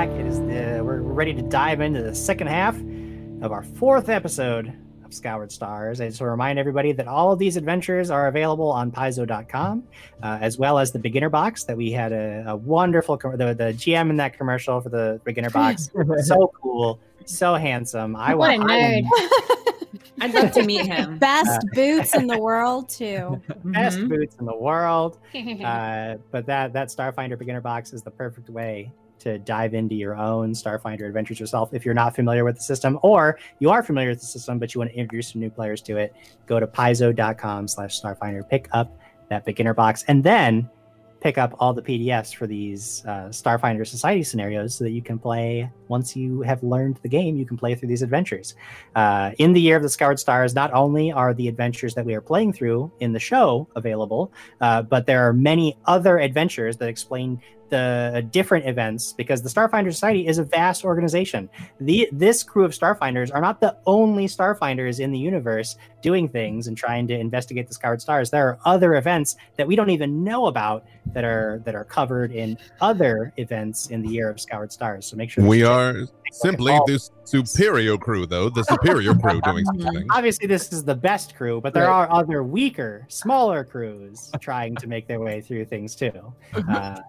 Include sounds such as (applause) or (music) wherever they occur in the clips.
back. It is the we're ready to dive into the second half of our fourth episode of Scoured Stars. I just want to remind everybody that all of these adventures are available on Paizo.com, uh, as well as the beginner box that we had a, a wonderful com- the, the GM in that commercial for the beginner box. (laughs) so cool, so handsome. I What want I nerd. (laughs) I'd love to meet him. (laughs) Best boots in the world too. best Mhm. boots in the world. uh, but that that Starfinder beginner box is the perfect way to dive into your own Starfinder adventures yourself. If you're not familiar with the system, or you are familiar with the system but you want to introduce some new players to it, go to paizo.com/starfinder, pick up that beginner box, and then pick up all the PDFs for these uh, Starfinder Society scenarios so that you can play once you have learned the game. You can play through these adventures. Uh, in the year of the Scoured Stars, not only are the adventures that we are playing through in the show available, uh, but there are many other adventures that explain the different events because the Starfinder Society is a vast organization. The this crew of Starfinders are not the only Starfinders in the universe doing things and trying to investigate the Scoured Stars. There are other events that we don't even know about that are that are covered in other events in the year of Scoured Stars. So make sure We are take a look at simply the superior crew, though. The superior crew (laughs) doing such things. obviously this is the best crew but there are other weaker smaller crews trying to make their way through things too uh,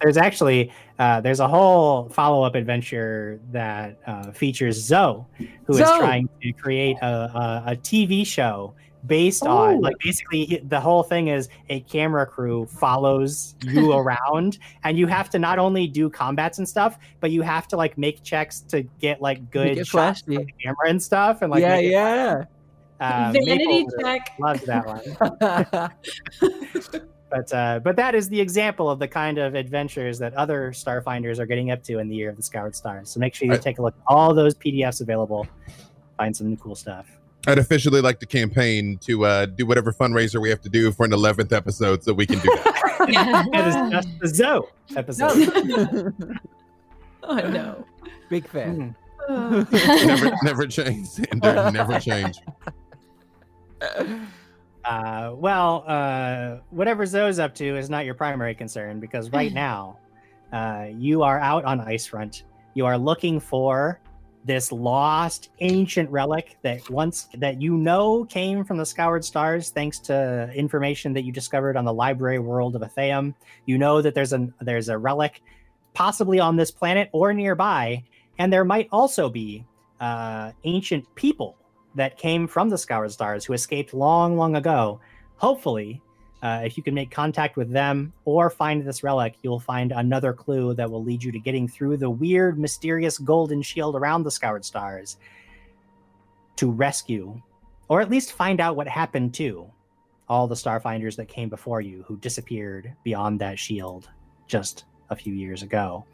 there's actually uh, there's a whole follow-up adventure that uh, features zoe who is Zoe! trying to create a, a, a tv show based on like basically the whole thing is a camera crew follows you (laughs) around and you have to not only do combats and stuff but you have to like make checks to get like good shots flashy. the camera and stuff and like yeah, yeah. uh, Vanity check. Loves that one. (laughs) (laughs) But uh, but that is the example of the kind of adventures that other Starfinders are getting up to in the year of the Scoured Stars. So make sure you I- take a look at all those PDFs available. Find some cool stuff. I'd officially like to campaign to uh, do whatever fundraiser we have to do for an 11th episode so we can do that. (laughs) That is just the Zoe episode. (laughs) oh no. Big fan. Mhm. (laughs) never, never change. Xander, never change. Uh, well, uh, whatever Zoe's up to is not your primary concern because right (laughs) now, uh, you are out on Icefront. You are looking for this lost ancient relic that once that you know came from the Scoured Stars, thanks to information that you discovered on the library world of Atheum. You know that there's a there's a relic, possibly on this planet or nearby, and there might also be uh, ancient people that came from the Scoured Stars who escaped long, long ago. Hopefully, uh, if you can make contact with them or find this relic, you'll find another clue that will lead you to getting through the weird, mysterious golden shield around the Scoured Stars to rescue, or at least find out what happened to all the Starfinders that came before you who disappeared beyond that shield just a few years ago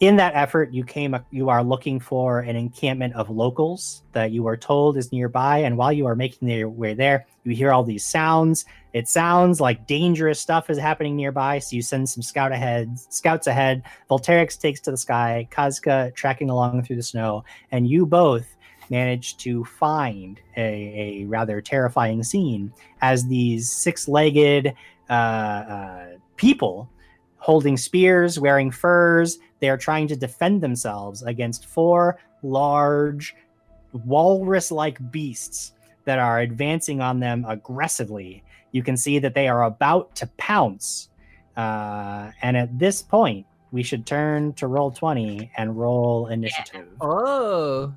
in that effort you came you are looking for an encampment of locals that you are told is nearby. And while you are making your way there you hear all these sounds. It sounds like dangerous stuff is happening nearby. So you send some scout ahead scouts ahead. Volterix takes to the sky kazka tracking along through the snow and you both manage to find a, a rather terrifying scene as these six-legged uh, uh, people holding spears wearing furs they are trying to defend themselves against four large walrus like beasts that are advancing on them aggressively. You can see that they are about to pounce. Uh, and at this point, we should turn to roll 20 and roll initiative. Oh.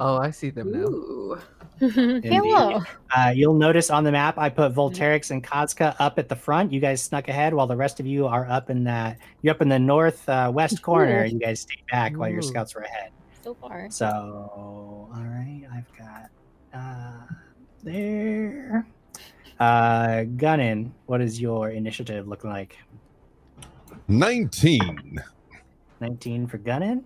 Oh, I see them now. Ooh. (laughs) Hello. Uh, you'll notice on the map I put Volterix and Kazka up at the front. You guys snuck ahead while the rest of you are up in that. You're up in the northwest uh, west corner. You guys stayed back while your scouts were ahead. So far. So, all right, I've got uh, there. Uh, Gunnin, what is your initiative looking like? 19. 19 for Gunnin.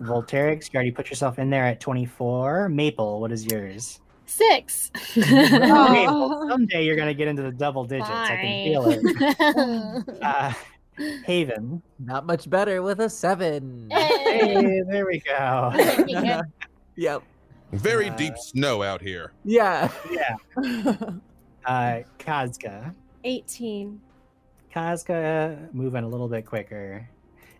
Volterix, you already put yourself in there at 24. Maple, what is yours? Six. (laughs) Okay, well, someday you're gonna get into the double digits. I can feel it. it. Uh, (laughs) Haven. Not much better with a seven. Hey, there we go. (laughs) Yep. Very Uh, deep snow out here. Yeah. Yeah. Uh, Kazka. 18. Kazka moving a little bit quicker.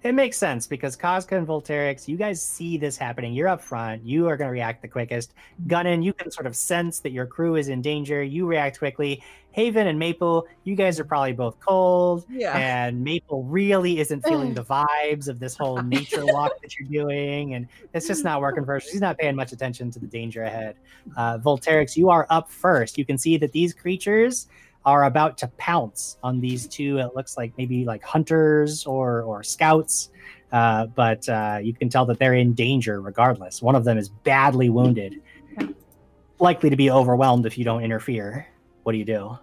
It makes sense because Kazka and Volterix, you guys see this happening. You're up front. You are going to react the quickest. Gunnin, you can sort of sense that your crew is in danger. You react quickly. Haven and Maple, you guys are probably both cold. Yeah. And Maple really isn't feeling (sighs) the vibes of this whole nature walk that you're doing. And it's just not working for her. She's not paying much attention to the danger ahead. Uh, Volterix, you are up first. You can see that these creatures are about to pounce on these two. It looks like maybe like hunters or or scouts, uh, but uh, you can tell that they're in danger regardless. One of them is badly wounded, likely to be overwhelmed if you don't interfere. What do you do?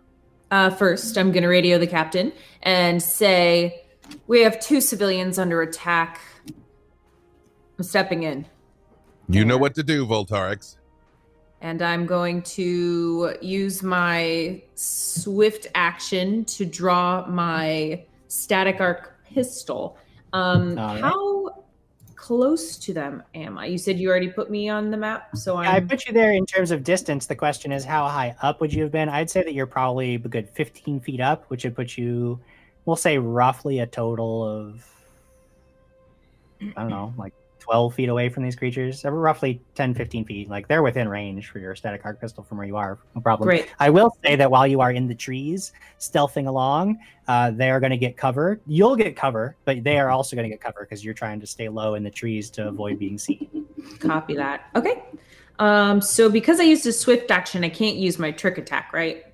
Uh, first, I'm going to radio the captain and say, We have two civilians under attack. I'm stepping in. You know what to do, Volterix. And I'm going to use my swift action to draw my static arc pistol. Um, right. How close to them am I? You said you already put me on the map, so I'm. I put you there in terms of distance. The question is, how high up would you have been? I'd say that you're probably a good 15 feet up, which would put you, we'll say, roughly a total of, I don't know, like 12 feet away from these creatures. Roughly 10, 15 feet. Like they're within range for your static arc pistol from where you are. No problem. Great. I will say that while you are in the trees, stealthing along, uh, they are going to get cover. You'll get cover, but they are also going to get cover because you're trying to stay low in the trees to avoid being seen. Copy that. Okay. Um, so because I used a swift action, I can't use my trick attack, right?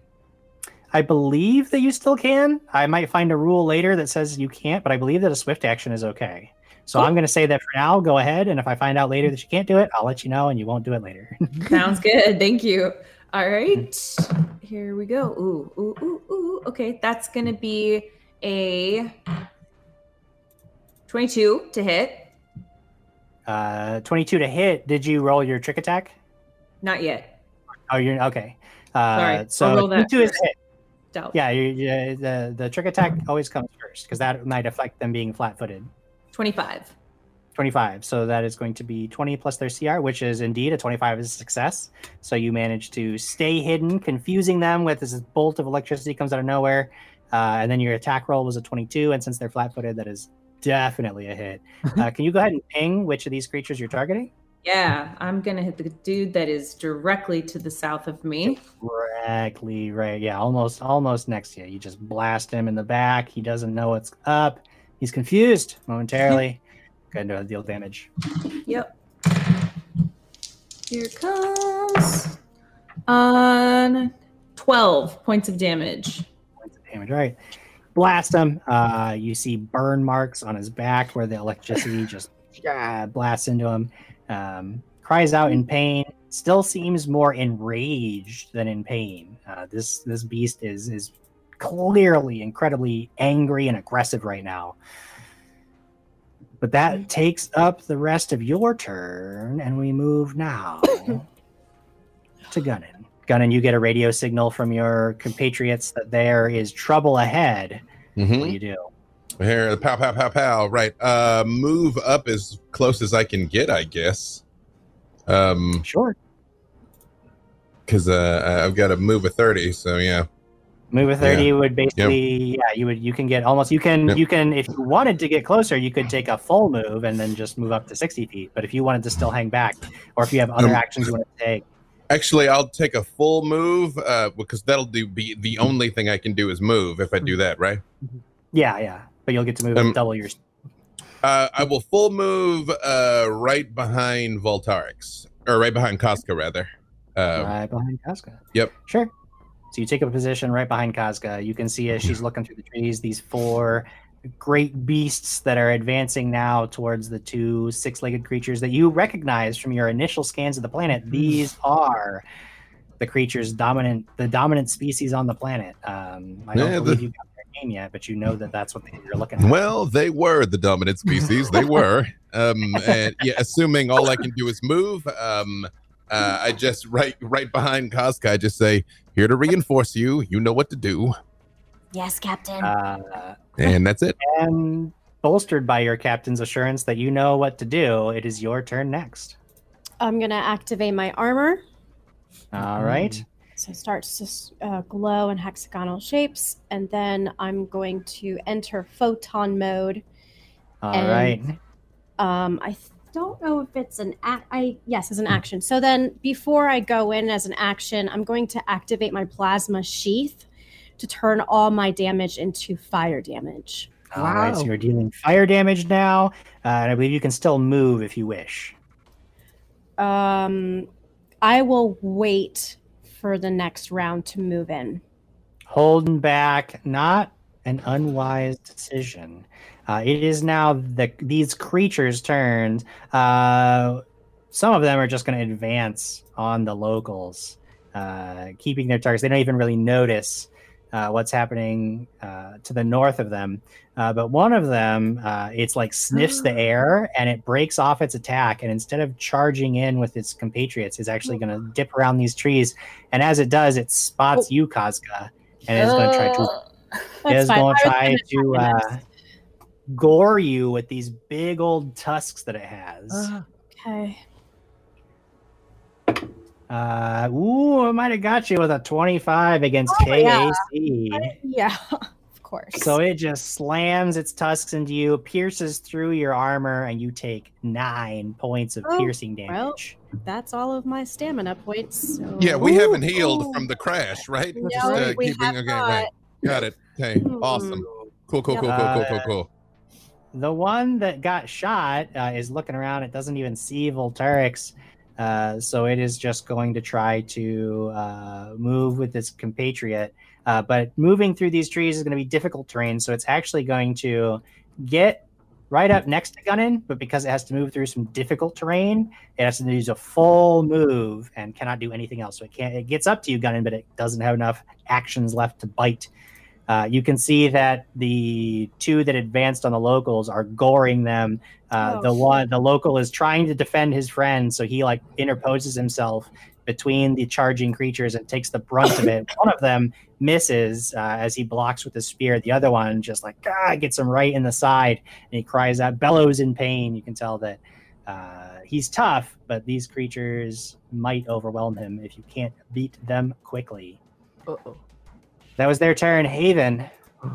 I believe that you still can. I might find a rule later that says you can't, but I believe that a swift action is okay. So I'm going to say that for now, go ahead. And if I find out later that you can't do it, I'll let you know and you won't do it later. (laughs) Sounds good. Thank you. All right. Here we go. Ooh, ooh, ooh, ooh. Okay, that's gonna be a 22 to hit. uh, 22 to hit. Did you roll your trick attack? Not yet. Oh, you're okay. Uh, Sorry, so roll 22 is hit. Stealth. Yeah, you, you, the, the trick attack always comes first because that might affect them being flat footed. 25. 25. So that is going to be 20 plus their CR, which is indeed a 25 is a success. So you manage to stay hidden, confusing them with this bolt of electricity comes out of nowhere. Uh, and then your attack roll was a 22. And since they're flat footed, that is definitely a hit. (laughs) Uh, can you go ahead and ping which of these creatures you're targeting? Yeah, I'm gonna hit the dude that is directly to the south of me. Directly right. Yeah, almost almost next to you. You just blast him in the back. He doesn't know what's up. He's confused momentarily. Go ahead and deal damage. Yep. Here comes. On 12 points of damage. points of damage. Right. Blast him. Uh, you see burn marks on his back where the electricity (laughs) just yeah, blasts into him. Um, cries out in pain. Still seems more enraged than in pain. Uh, this this beast is is clearly incredibly angry and aggressive right now. But that takes up the rest of your turn, and we move now (coughs) to Gunnin. Gunnin, you get a radio signal from your compatriots that there is trouble ahead. What do you do? Here, pow, pow, pow, pow. Right. Uh, move up as close as I can get, I guess. Um, Sure. because uh, I've got to move a thirty. So yeah. Move a 30 would basically yeah, you would you can get almost you can Yep. you can if you wanted to get closer, you could take a full move and then just move up to 60 feet. But if you wanted to still hang back, or if you have other Um, actions you want to take, Actually, I'll take a full move uh, because that'll do be the only thing I can do is move if I do that, right? yeah, yeah. But you'll get to move Um, double your Uh, I will full move uh, right behind Volterix, or right behind Kazka, rather. Uh, right behind Kazka. Yep. Sure. So you take up a position right behind Kazka. You can see as she's looking through the trees, these four great beasts that are advancing now towards the two six-legged creatures that you recognize from your initial scans of the planet. These are the creatures dominant, the dominant species on the planet. Um, I don't Yeah, believe the- you got their name yet, but you know that that's what you're looking at. Well, they were the dominant (laughs) species. they were. Um, and yeah, assuming all I can do is move, um, uh, I just right right behind Kazka. I just say, "Here to reinforce you. You know what to do," Yes, Captain. Uh, and that's it. and bolstered by your captain's assurance that you know what to do, it is your turn next. I'm gonna activate my armor. All right. So it starts to uh, glow in hexagonal shapes, and then I'm going to enter photon mode. All And- right. Um, I th- don't know if it's an act. I yes, as an action. So then, before I go in as an action, I'm going to activate my plasma sheath to turn all my damage into fire damage. All right. So you're dealing fire damage now, uh, and I believe you can still move if you wish. Um, I will wait for the next round to move in. Holding back, not an unwise decision. Uh, it is now the these creatures' turns. Uh, some of them are just going to advance on the locals, uh, keeping their targets. They don't even really notice uh, what's happening uh, to the north of them. Uh, but one of them, uh, it's like sniffs the (gasps) air and it breaks off its attack. And instead of charging in with its compatriots, is actually going (gasps) to dip around these trees. And as it does, it spots you, Kazka, and is going to try to is (laughs) going to try to attack it uh, next. Gore you with these big old tusks that it has. Uh, Okay. Uh, ooh, it might have got you with a 25 against Oh, yeah. KAC. Yeah, (laughs) of course. So it just slams its tusks into you, pierces through your armor, and you take nine points of Oh, piercing well. damage. that's all of my stamina points. So. Yeah, we haven't healed ooh. from the crash, right? No, Just, uh, we keeping have okay, not. right. Got it. Okay, awesome. Cool, cool, cool, cool, cool, cool, cool. The one that got shot uh, is looking around. It doesn't even see Volterix. Uh, so it is just going to try to uh, move with its compatriot. Uh, but moving through these trees is going to be difficult terrain. So it's actually going to get right up next to Gunnin. But because it has to move through some difficult terrain, it has to use a full move and cannot do anything else. So it can't. It gets up to you, Gunnin, but it doesn't have enough actions left to bite. Uh, you can see that the two that advanced on the locals are goring them. Uh, Oh, the one, the local is trying to defend his friend, so he like interposes himself between the charging creatures and takes the brunt of it. One of them misses uh, as he blocks with his spear. The other one just like ah, gets him right in the side, and he cries out, bellows in pain. You can tell that uh, he's tough, but these creatures might overwhelm him if you can't beat them quickly. uh-oh. That was their turn. Haven,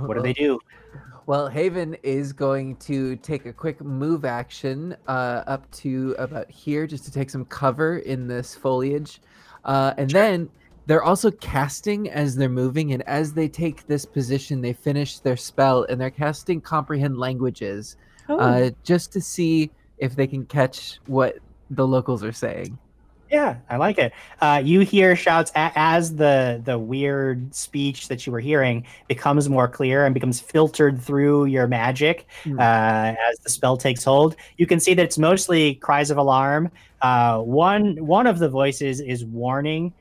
what do they do? Well, Haven is going to take a quick move action uh, up to about here just to take some cover in this foliage. Uh, and then they're also casting as they're moving. And as they take this position, they finish their spell and they're casting Comprehend Languages Oh, uh, just to see if they can catch what the locals are saying. Yeah, I like it. Uh, you hear shouts a- as the the weird speech that you were hearing becomes more clear and becomes filtered through your magic Hmm. uh, as the spell takes hold. You can see that it's mostly cries of alarm. Uh, one one of the voices is warning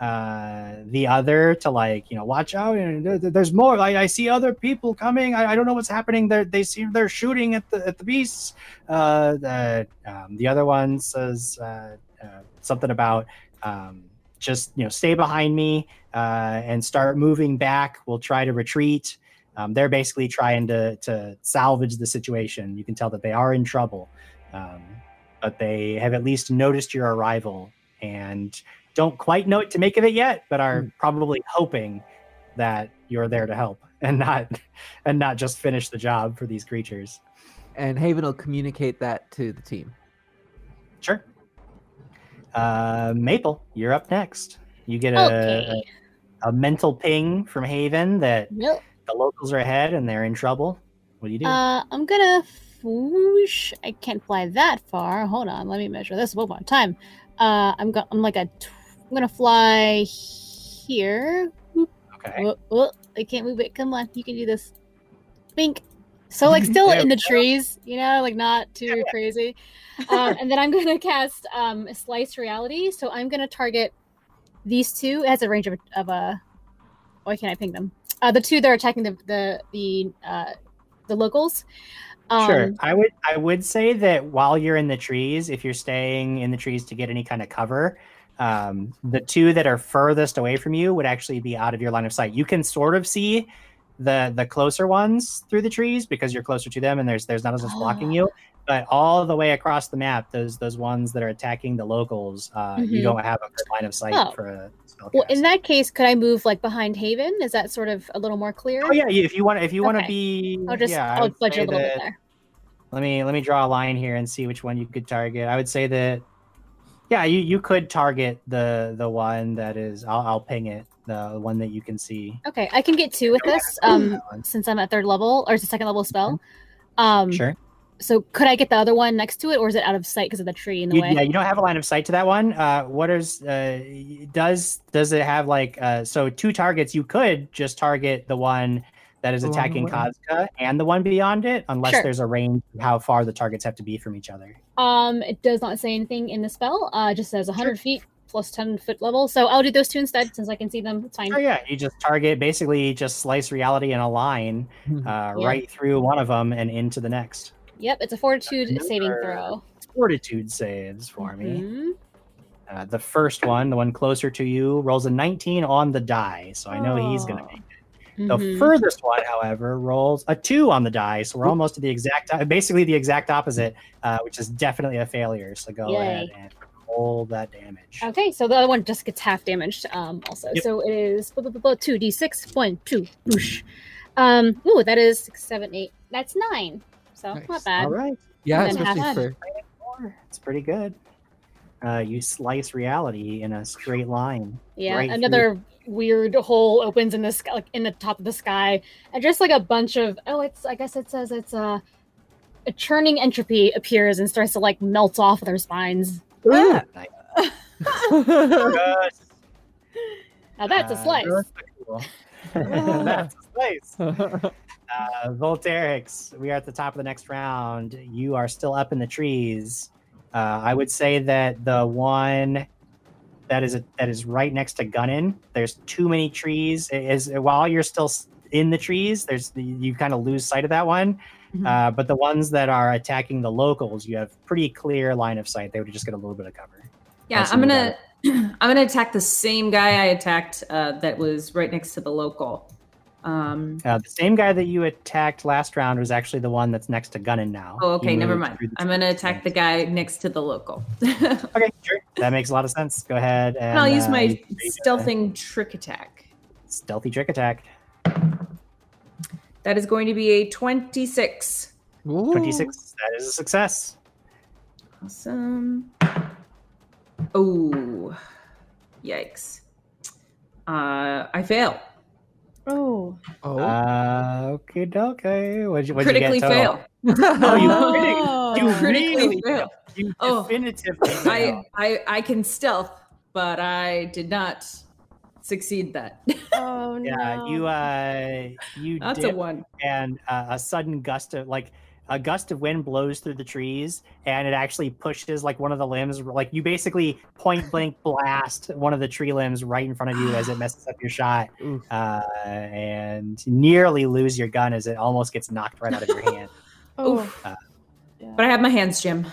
uh, the other to like you know watch out. And there- there- there's more. I, I see other people coming. I, I don't know what's happening. They they seem they're shooting at the at the beasts. Uh, the um, the other one says. Uh, uh, something about um, just you know stay behind me uh, and start moving back. We'll try to retreat. Um, they're basically trying to to salvage the situation. You can tell that they are in trouble, um, but they have at least noticed your arrival and don't quite know what to make of it yet, but are probably hoping that you're there to help (laughs) and not and not just finish the job for these creatures. And Haven will communicate that to the team. Sure. Uh, Maple, you're up next. You get a, Okay. a, a mental ping from Haven that Nope. the locals are ahead and they're in trouble. What do you do? Uh, I'm gonna whoosh. I can't fly that far. Hold on, let me measure this one more time. Uh, I'm go- I'm like a. Tw- I'm gonna fly here. okay. Oh, oh, I can't move it. Come on, you can do this. Bink. So like still in the (laughs) trees, you know, like not too crazy. Um, and then I'm gonna cast um slice reality. So I'm gonna target these two. It has a range of, of a. Why can't I ping them? Uh, the two that are attacking the the the uh, the locals. Um, sure. I would I would say that while you're in the trees, if you're staying in the trees to get any kind of cover, um, the two that are furthest away from you would actually be out of your line of sight. You can sort of see the the closer ones through the trees because you're closer to them and there's there's not as much blocking you. But all the way across the map, those those ones that are attacking the locals, uh, you Mhm. don't have a good line of sight Oh. for a spell Well, in that case, could I move like behind Haven? Is that sort of a little more clear? Oh yeah, if you want if you want to be, I'll just yeah, I'll budge a little bit there. Let me let me draw a line here and see which one you could target. I would say that, yeah, you you could target the the one that is. I'll I'll ping it. The one that you can see. Okay, I can get two with this. (clears throat) Um, since I'm at third level or it's a second level spell. Um, Sure. So could I get the other one next to it, or is it out of sight because of the tree in the You, way? yeah, you don't have a line of sight to that one. Uh, what is uh, does does it have like uh, so two targets? You could just target the one that is attacking way. Kazka and the one beyond it, unless Sure. there's a range of how far the targets have to be from each other. Um, it does not say anything in the spell. Uh, it just says 100 feet plus 10 foot level. So I'll do those two instead, since I can see them. It's fine. Oh yeah, you just target basically just slice reality in a line uh, Yeah. right through one of them and into the next. Yep, it's a fortitude saving throw. Fortitude saves for me. Mhm. Uh, the first one, the one closer to you, rolls a 19 on the die, so I know he's gonna Oh. make it. The Mhm. furthest one, however, rolls a two on the die, so we're almost at the exact, basically the exact opposite, uh, which is definitely a failure. So go Yay. ahead and roll that damage. Okay, so the other one just gets half damaged. Um, also, Yep. so it is two d six point two. Boosh. Um, ooh, that is six, seven, eight. That's nine. So Nice. not bad. All right, Yeah, especially for. It's pretty good. Uh, you slice reality in a straight line. Yeah, right through- another weird hole opens in the sky, like in the top of the sky, and just like a bunch of oh, it's I guess it says it's a a churning entropy appears and starts to like melt off their spines. Nice. Good. (laughs) Now that's a Uh, slice. that's cool. that's a slice. (laughs) Uh, Volterix, we are at the top of the next round. You are still up in the trees. Uh, I would say that the one that is that is right next to Gunnin, there's too many trees. It is while you're still in the trees, there's you kind of lose sight of that one. Mhm. Uh, but the ones that are attacking the locals, you have pretty clear line of sight. They would just get a little bit of cover. Yeah, I'm gonna (clears throat) I'm gonna attack the same guy I attacked uh, that was right next to the local. Um, Uh, the same guy that you attacked last round was actually the one that's next to Gunnin now. oh, okay, never mind. I'm gonna attack the guy next to the local. (laughs) Okay, sure. That makes a lot of sense. Go ahead and and I'll use uh, my uh, stealthing trick attack. stealthy trick attack. That is going to be a 26. Ooh. 26. That is a success. Awesome. Oh, yikes. Uh, I fail. Oh, Oh. Uh, okay, okay. What'd you, what'd you Critically get fail. (laughs) Oh, you Oh. critic- you Critically really fail. You Oh. definitively (laughs) I. I I can stealth, but I did not succeed that. oh no. Yeah, you uh, you That's dip a one. and uh, a sudden gust of like a gust of wind blows through the trees and it actually pushes like one of the limbs like you basically point blank blast one of the tree limbs right in front of you as it messes up your shot (gasps) uh, and nearly lose your gun as it almost gets knocked right out of your hand (laughs) Oh. Oof. Uh, Yeah. But I have my hands, Jim.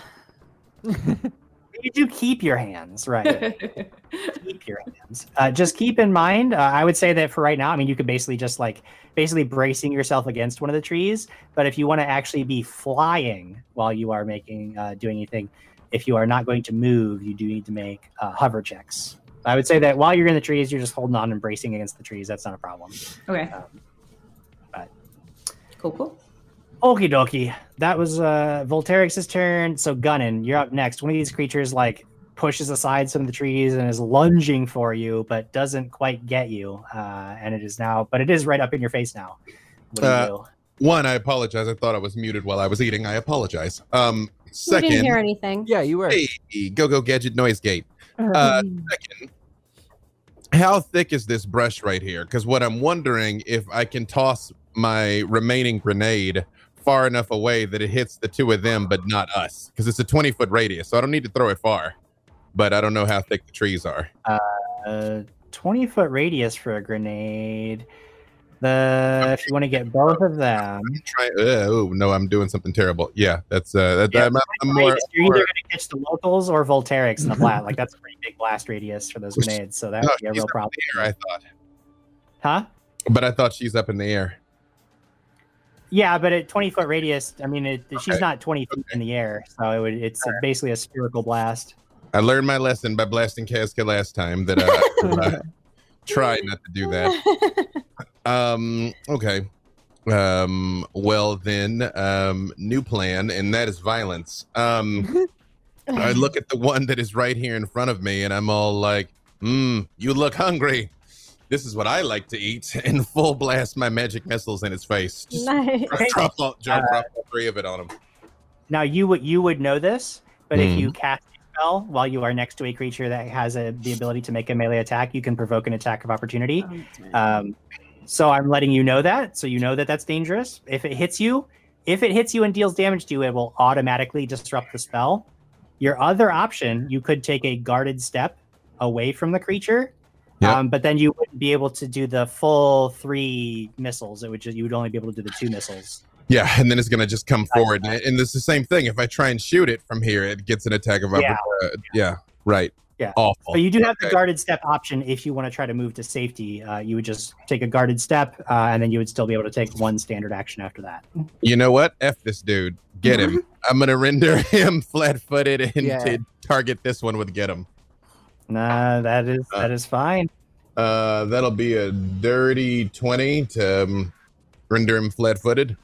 (laughs) you do keep your hands right (laughs) keep your hands. Uh, just keep in mind, uh, I would say that for right now, I mean, you could basically just like basically bracing yourself against one of the trees. But if you want to actually be flying while you are making uh, doing anything, if you are not going to move, you do need to make uh, hover checks. I would say that while you're in the trees, you're just holding on and bracing against the trees. That's not a problem. okay. Um, Cool, cool. Okie dokie. That was uh Volterix's turn. So Gunnin, you're up next. One of these creatures like pushes aside some of the trees and is lunging for you, but doesn't quite get you. Uh, and it is now, but it is right up in your face now. What do you Uh, do? One, I apologize. I thought I was muted while I was eating. I apologize. Um, you didn't hear anything. yeah, you were. hey, go go gadget noise gate. Uh, second, how thick is this brush right here? Because what I'm wondering if I can toss my remaining grenade far enough away that it hits the two of them, but not us, because it's a 20 foot radius, so I don't need to throw it far. But I don't know how thick the trees are. Uh, 20 foot radius for a grenade. The if you want to get both of them. Uh, oh no, I'm doing something terrible. Yeah, that's uh, that, Yeah, I'm, I'm more. you're either going to catch the locals or Volterix in the blast. Like that's a pretty big blast radius for those grenades. So that no, would be a real problem. air, I thought, Huh? but I thought she's up in the air. Yeah, but at 20 foot radius, I mean, it, she's not 20 feet in the air, so it would. It's a, basically a spherical blast. I learned my lesson by blasting Kazka last time that uh, (laughs) I will, uh, try not to do that. (laughs) Um, okay. Um, well then, um, new plan, and that is violence. Um, I look at the one that is right here in front of me, and I'm all like, "Hmm, you look hungry. This is what I like to eat." (laughs) And full blast my magic missiles in his face. Just nice. drop, all, drop, drop all three of it on him. Now you would you would know this, but if Hmm. you cast a spell while you are next to a creature that has a, the ability to make a melee attack, you can provoke an attack of opportunity. Um, so I'm letting you know that, so you know that that's dangerous. If it hits you, if it hits you and deals damage to you, it will automatically disrupt the spell. Your other option, you could take a guarded step away from the creature, Yep. um, but then you wouldn't be able to do the full three missiles. It would just you would only be able to do the two missiles. Yeah, and then it's gonna just come forward, and and it's the same thing. If I try and shoot it from here, it gets an attack of Yeah. opportunity. Yeah, right. Yeah. awful. But you do have the guarded step option if you want to try to move to safety. Uh, you would just take a guarded step, uh, and then you would still be able to take one standard action after that. You know what? F this dude. Get him. (laughs) I'm gonna render (laughs) him flat-footed and Yeah. to target this one with get him. Nah, that is Uh, that is fine. Uh, that'll be a dirty twenty to um, render him flat-footed.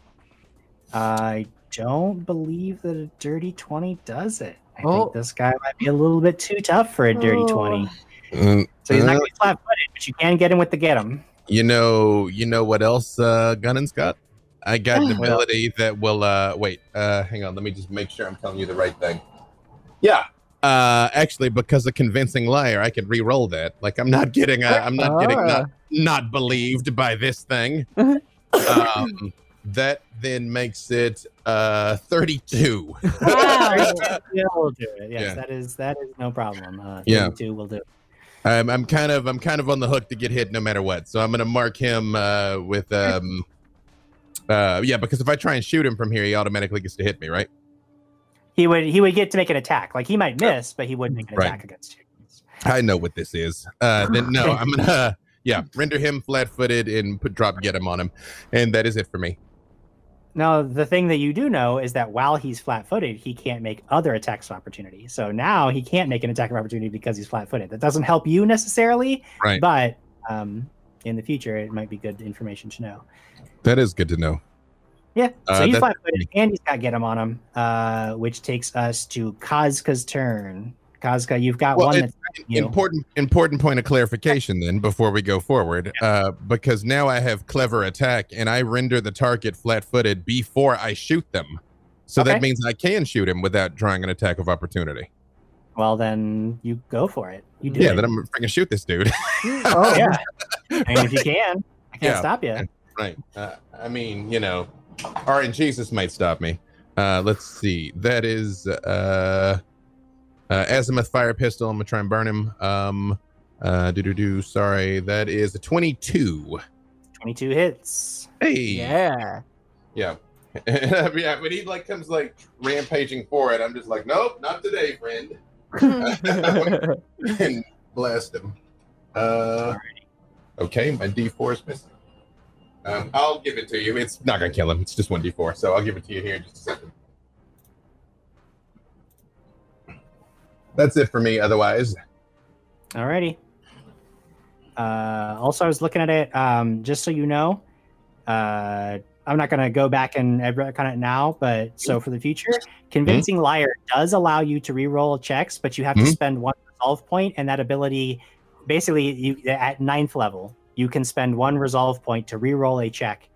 I don't believe that a dirty twenty does it. I Oh. think this guy might be a little bit too tough for a dirty Oh. twenty. Mm, So he's not uh, going to be flat-footed, but you can get him with the get him. you know, you know what else uh, Gunnin's got? I got an (sighs) ability that will. Uh, wait. Uh, hang on. Let me just make sure I'm telling you the right thing. Yeah. Uh, actually, because of convincing liar, I can re-roll that. Like I'm not getting. Uh, I'm not getting Ah. not, not believed by this thing. (laughs) um, that then makes it uh 32. Wow. Yeah, we'll do it. Yes, Yeah. that is that is no problem. Uh, Yeah. two will do. it. I'm, I'm kind of I'm kind of on the hook to get hit no matter what. So I'm gonna mark him uh, with um uh yeah because if I try and shoot him from here, he automatically gets to hit me, right? He would he would get to make an attack. Like he might miss, but he would make an Right. attack against you. I know what this is. Uh then no, (laughs) I'm gonna yeah render him flat-footed and put drop get him on him, and that is it for me. Now, the thing that you do know is that while he's flat footed, he can't make other attacks of opportunity. So now he can't make an attack of opportunity because he's flat footed. That doesn't help you necessarily, Right. but um, in the future, it might be good information to know. That is good to know. Yeah. So Uh, he's flat footed (laughs) and he's got get him on him, uh, which takes us to Kazka's turn. Kazka, you've got Well, one it- that's. Important important point of clarification then before we go forward. Uh because now I have clever attack and I render the target flat-footed before I shoot them. So that means I can shoot him without drawing an attack of opportunity. Well, then you go for it. You do Yeah, it. then I'm freaking shoot this dude. (laughs) Oh, yeah. (laughs) I mean, if you can, I can't Yeah. stop you. right. Uh, I mean, you know, RNGesus might stop me. Uh, let's see. That is uh, uh, Azimuth Fire Pistol. I'm gonna try and burn him. Um, uh, do do do. Sorry, that is a 22. 22 hits. Hey. Yeah. Yeah. (laughs) yeah. When he like comes like rampaging for it, I'm just like, nope, not today, friend. (laughs) (laughs) and blast him. Uh, okay, my D4 is missing. Um, I'll give it to you. It's not gonna kill him. It's just one D4, so I'll give it to you here in just a second. That's it for me. Otherwise, Alrighty. Uh, also, I was looking at it. Um, just so you know, uh, I'm not going to go back and kind it now, but so for the future, convincing liar does allow you to re-roll checks, but you have to Mhm. spend one resolve point, and that ability, basically, you at ninth level, you can spend one resolve point to re-roll a check.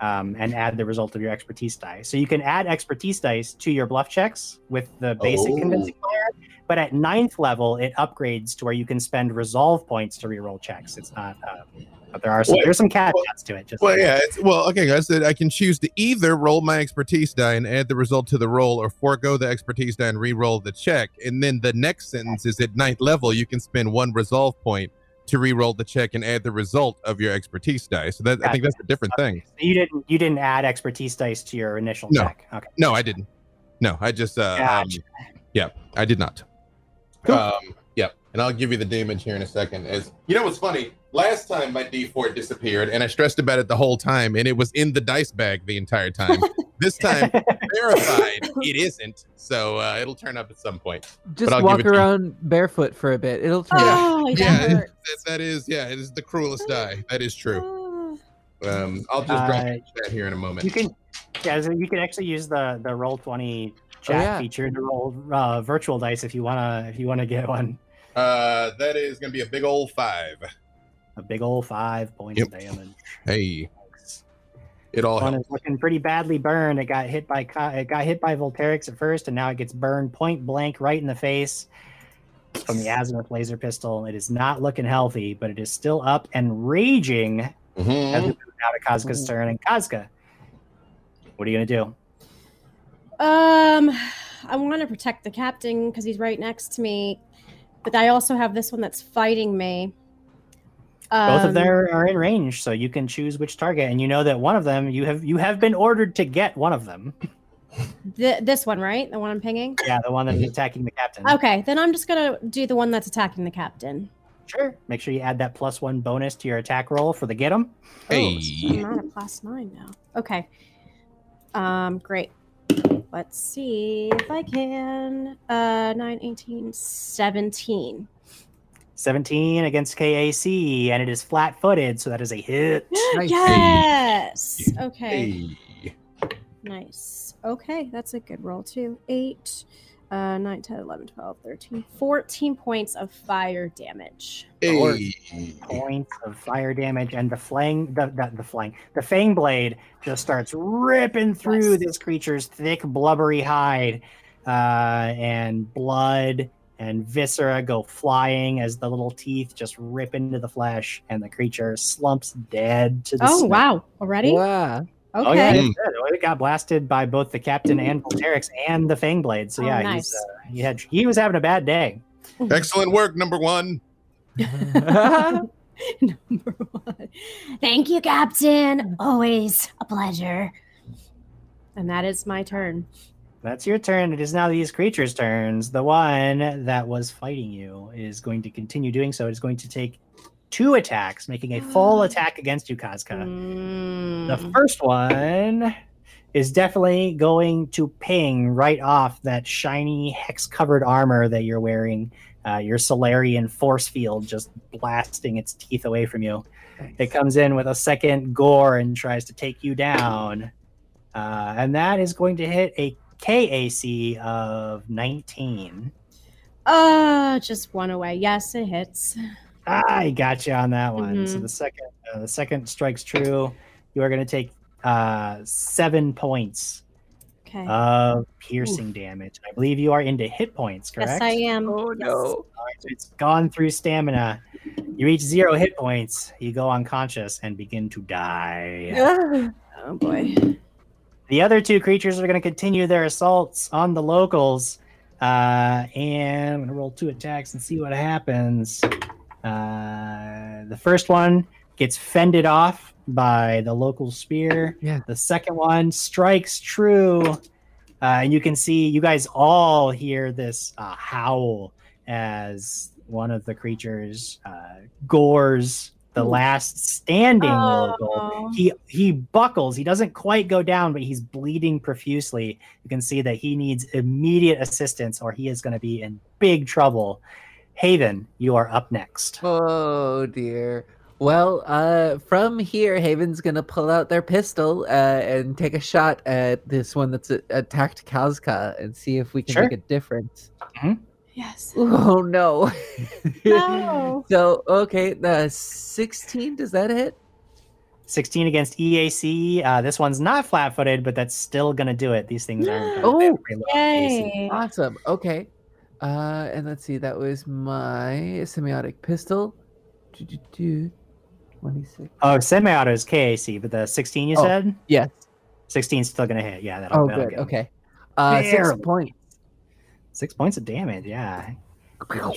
Um, and add the result of your expertise dice. So you can add expertise dice to your bluff checks with the basic Oh. convincing liar, but at ninth level, it upgrades to where you can spend resolve points to reroll checks. It's not, uh, but there are some, Well, there's some caveats to it. Just well, yeah. It's, well, okay, guys. I can choose to either roll my expertise die and add the result to the roll, or forego the expertise die and re-roll the check. And then the next sentence is at ninth level, you can spend one resolve point to re-roll the check and add the result of your expertise dice. So that I think that's a different thing. you didn't you didn't add expertise dice to your initial No. check. Okay. No, I didn't. No, I just uh, um, yeah, I did not. Cool. Um, yeah, and I'll give you the damage here in a second. As you know, what's funny? Last time my D4 disappeared, and I stressed about it the whole time, and it was in the dice bag the entire time. (laughs) this time, verified, it isn't. So uh, it'll turn up at some point. Just I'll give walk it to around barefoot for a bit. It'll turn out. Oh, Yeah, that that, that is. Yeah, it is the cruelest die. That is true. Oh. Um, I'll just drop Uh, that here in a moment. You can, yeah, so you can actually use the the roll twenty chat yeah. feature to roll uh, virtual dice if you wanna if you wanna get one. Uh, that is going to be a big old five. A big old five points Yep. of damage. Hey, it all One is looking pretty badly burned. It got hit by it got hit by Volterix at first, and now it gets burned point blank right in the face from the azimuth laser pistol. It is not looking healthy, but it is still up and raging as we move out of Kazka's turn. And Kazka, what are you gonna do? Um, I want to protect the captain because he's right next to me, but I also have this one that's fighting me. Both of Um, them are in range, so you can choose which target, and you know that one of them you have you have been ordered to get one of them. th- this one, right? The one I'm pinging. Yeah, the one that's Mhm. attacking the captain. Okay, then I'm just gonna do the one that's attacking the captain. Sure. Make sure you add that plus one bonus to your attack roll for the get 'em. Hey. Oh, I'm at a plus nine now. Okay. Um, great. Let's see if I can. Uh, 9, 18, 17. 17 against KAC, and it is flat footed, so that is a hit. (gasps) Nice. Yes. Okay. Hey. Nice. Okay, that's a good roll too. 8, uh, 9, 10, 11, 12, 13, 14 points of fire damage. Hey. Points of fire damage, and the flang, the, the, the flang, the fang blade just starts ripping through Yes. this creature's thick, blubbery hide, uh, and blood and viscera go flying as the little teeth just rip into the flesh, and the creature slumps dead to the Oh, snow. wow. Already? Wow. Okay. Oh yeah, it, Mm. it got blasted by both the captain and Volterix and the Fang Blade. So Oh, yeah, nice. he's, uh, he had he was having a bad day. Excellent work, number one. Number (laughs) one. (laughs) Thank you, Captain. Always a pleasure. And that is my turn. That's your turn. It is now these creatures' turns. The one that was fighting you is going to continue doing so. It is going to take two attacks, making a full (gasps) attack against you, Kazka. The Mm. first one is definitely going to ping right off that shiny hex covered armor that you're wearing. Uh, your Solarian force field just blasting its teeth away from you. It comes in with a second gore and tries to take you down. Uh, and that is going to hit a KAC of 19. Uh, just one away. Yes, it hits. I got you on that one. So Mhm. the second, uh, the second strikes true. You are going to take uh, seven points Okay. of piercing damage. I believe you are into hit points, correct? yes, I am. Oh Yes. no. All right, so it's gone through stamina. You reach zero hit points. You go unconscious and begin to die. (laughs) Oh boy. The other two creatures are going to continue their assaults on the locals. Uh, and I'm going to roll two attacks and see what happens. Uh, the first one gets fended off by the local spear. Yeah. The second one strikes true. Uh, and you can see, you guys all hear this uh, howl as one of the creatures uh, gores the Ooh. last standing local Oh. he he buckles he doesn't quite go down but he's bleeding profusely you can see that he needs immediate assistance or he is going to be in big trouble haven you are up next Oh dear. Well, uh, from here, Haven's gonna pull out their pistol uh, and take a shot at this one that's a- attacked Kazka and see if we can Sure. make a difference. Yes. (laughs) Oh no! No. (laughs) so okay, the sixteen does that hit? 16 against eac uh, this one's not flat-footed but that's still going to do it these things aren't uh, (gasps) Oh, they low Yay. Awesome. Okay. Uh, and let's see, that was my semi-auto pistol. 26. oh semi-auto is kac but the 16 you Oh, said Yes. 16 is still going to hit yeah that'll, Oh, that'll good. get. Okay. Uh, six points. Six points of damage yeah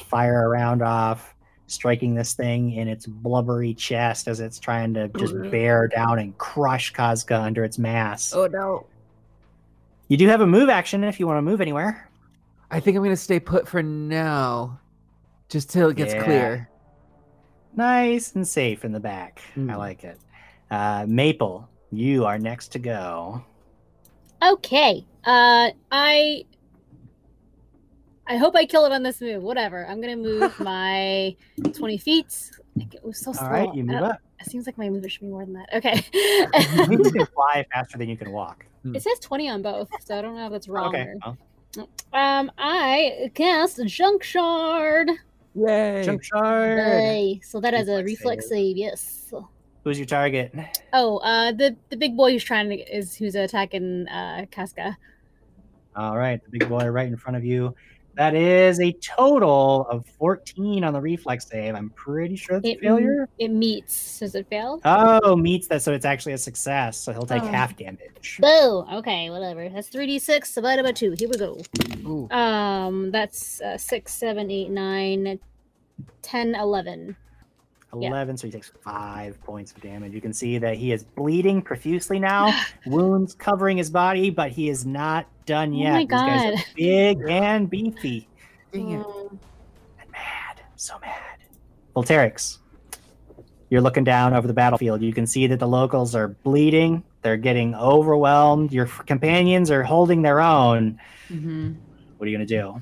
fire a round off, striking this thing in its blubbery chest as it's trying to just no. bear down and crush Kazka under its mass. Oh no. You do have a move action if you want to move anywhere. I think I'm gonna stay put for now, just till it gets Yeah. clear. nice and safe in the back. I Mm. like it. Uh, Maple, you are next to go. Okay. Uh, I. I hope I kill it on this move. Whatever. I'm gonna move (laughs) my 20 feet. It was so slow. All right, you I move up. It seems like my movement should be more than that. I think you Okay. (laughs) can (laughs) fly faster than you can walk. it says 20 on both, so I don't know if that's wrong. Okay. or- Um, I cast Junk Shard. Yay! jump shard. Yay. So that is a Reflex reflex save. Yes. Who's your target? Oh, uh, the the big boy who's trying to is who's attacking uh Kazka. All right, the big boy right in front of you. That is a total of 14 on the reflex save. I'm pretty sure that's a It failure. It meets. Does it fail? Oh, meets that, so it's actually a success. So he'll take Oh. half damage. Boo. Okay, whatever. That's three d six divided by two. Here we go. Ooh. Um, that's uh, six, seven, eight, nine, ten, eleven. yeah. so he takes five points of damage. You can see that he is bleeding profusely now, (laughs) wounds covering his body, but he is not done yet. Oh yet. my These guys God. are big and beefy Dang it. Um, and mad. So mad. Volterix, you're looking down over the battlefield. You can see that the locals are bleeding. They're getting overwhelmed. Your companions are holding their own. Mhm. What are you going to do?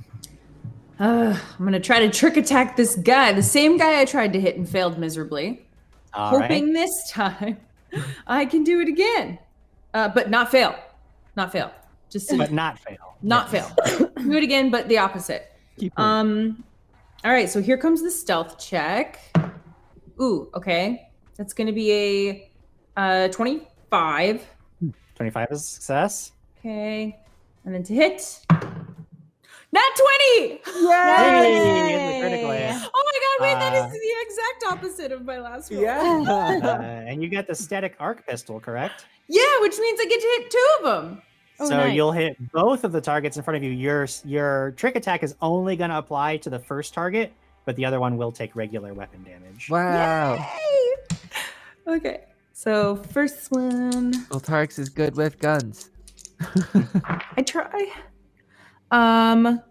Uh, I'm gonna try to trick attack this guy, the same guy I tried to hit and failed miserably. All right. hoping this (laughs) time I can do it again, uh, but not fail, not fail, just to But not fail. not Yes. fail. do it again, but the opposite. (laughs) Keep. Um, all right, so here comes the stealth check. Ooh, okay, that's gonna be a uh, 25. 25 is a success. Okay, and then to hit. Nat 20! Hey, it's a critical hit. Oh my god, wait, that Uh, is the exact opposite of my last roll. (laughs) Uh, Yeah. and you got the static arc pistol, correct? Yeah, which means I get to hit two of them. Oh, so nice. you'll hit both of the targets in front of you. Your your trick attack is only going to apply to the first target, but the other one will take regular weapon damage. wow. Yay! Okay, so first one, Volterix is good with guns. (laughs) I try. Um,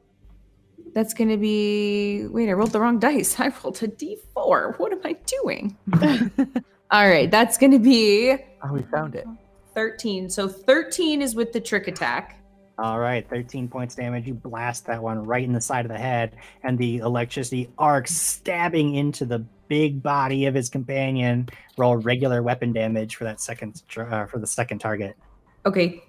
that's gonna be. Wait, I rolled the wrong dice. (laughs) I rolled a d4. What am I doing? (laughs) All right, that's gonna be Oh, we found it. 13. So 13 is with the trick attack. All right, 13 points damage. You blast that one right in the side of the head, and the electricity arcs stabbing into the big body of his companion. Roll regular weapon damage for that second uh, for the second target. Okay.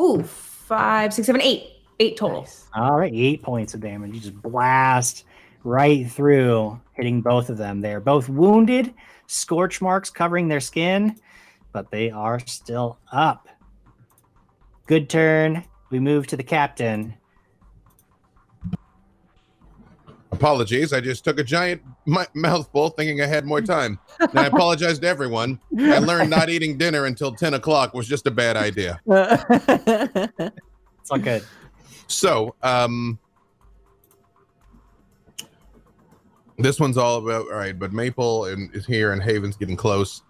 Ooh, five, six, seven, eight. Eight total. Nice. All right, eight points of damage. You just blast right through, hitting both of them. They're both wounded, scorch marks covering their skin, but they are still up. Good turn. We move to the captain. Apologies, I just took a giant m- mouthful thinking I had more (laughs) time. And I apologize to everyone. I learned not eating dinner until 10 o'clock was just a bad idea. (laughs) It's all good. So, um, this one's all about all right, but Maple and, is here and Haven's getting close.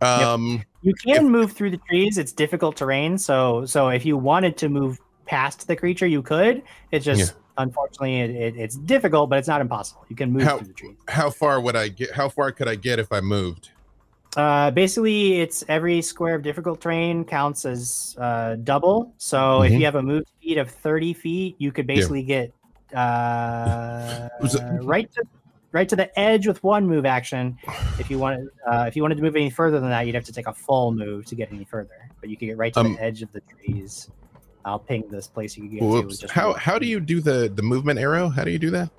Um, You can move through the trees. It's difficult terrain, so so if you wanted to move past the creature, you could. It's just unfortunately it, it, it's difficult, but it's not impossible. You can move How- through the trees. how far would I get? How far could I get if I moved? Uh, basically, it's every square of difficult terrain counts as uh, double. So if Mhm. you have a move speed of thirty feet, you could basically get uh, right to right to the edge with one move action. If you wanted, uh, if you wanted to move any further than that, you'd have to take a full move to get any further. But you could get right to Um, the edge of the trees. I'll ping this place you could get to. Whoops. just How how do you do the the movement arrow? How do you do that?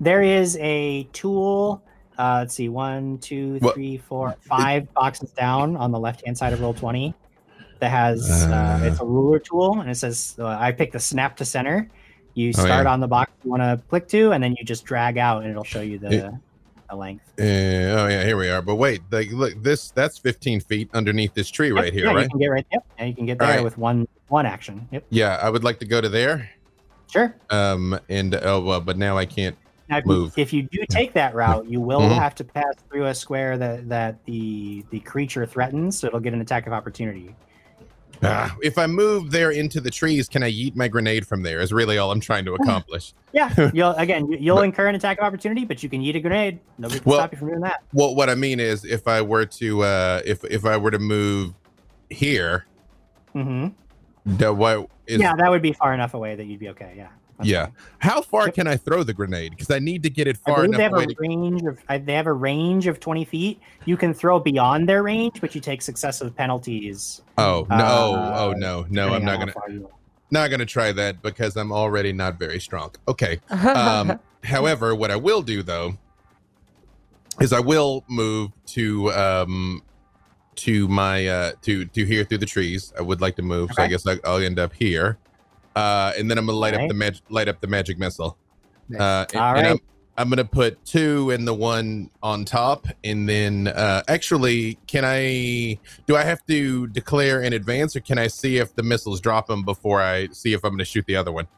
There is a tool. Uh, let's see, one, two, What- three, four, five boxes down on the left hand side of roll twenty. That has uh, Uh. it's a ruler tool, and it says uh, I pick the snap to center. You Oh, start yeah. on the box you want to click to, and then you just drag out, and it'll show you the, It- the length. Uh, oh yeah, here we are. But wait, like look, this that's 15 feet underneath this tree right Yep, here, yeah, right? You can get right. Yep, and you can get there Alright. with one one action. Yep, Yeah, I would like to go to there. sure. Um, and oh well, but now I can't. Now, if, Move. You, if you do take that route, you will Mhm. have to pass through a square that that the the creature threatens, so it'll get an attack of opportunity. Ah, if I move there into the trees, can I yeet my grenade from there? Is really all I'm trying to accomplish. Yeah, (laughs) you'll again you- you'll But- incur an attack of opportunity, but you can yeet a grenade. Nobody can Well- stop you from doing that. Well, what I mean is, if I were to, uh, if if I were to move here, hmm the what is? yeah, that would be far enough away that you'd be okay. Yeah. That's Yeah. fine. How far can I throw the grenade? Because I need to get it I far believe they enough have a To, range of they have a range of twenty feet. You can throw beyond their range, but you take successive penalties. oh no! Uh, oh no! No, I'm not gonna far you- not gonna try that because I'm already not very strong. Okay. Um, (laughs) however, what I will do though is I will move to um to my uh to to here through the trees. I would like to move, so I guess I'll end up here. Uh, and then I'm gonna light up the mag- light up the magic missile. Nice. Uh, and, All and I'm. I'm gonna put two in the one on top, and then uh, actually, can I? Do I have to declare in advance, or can I see if the missiles drop them before I see if I'm gonna shoot the other one?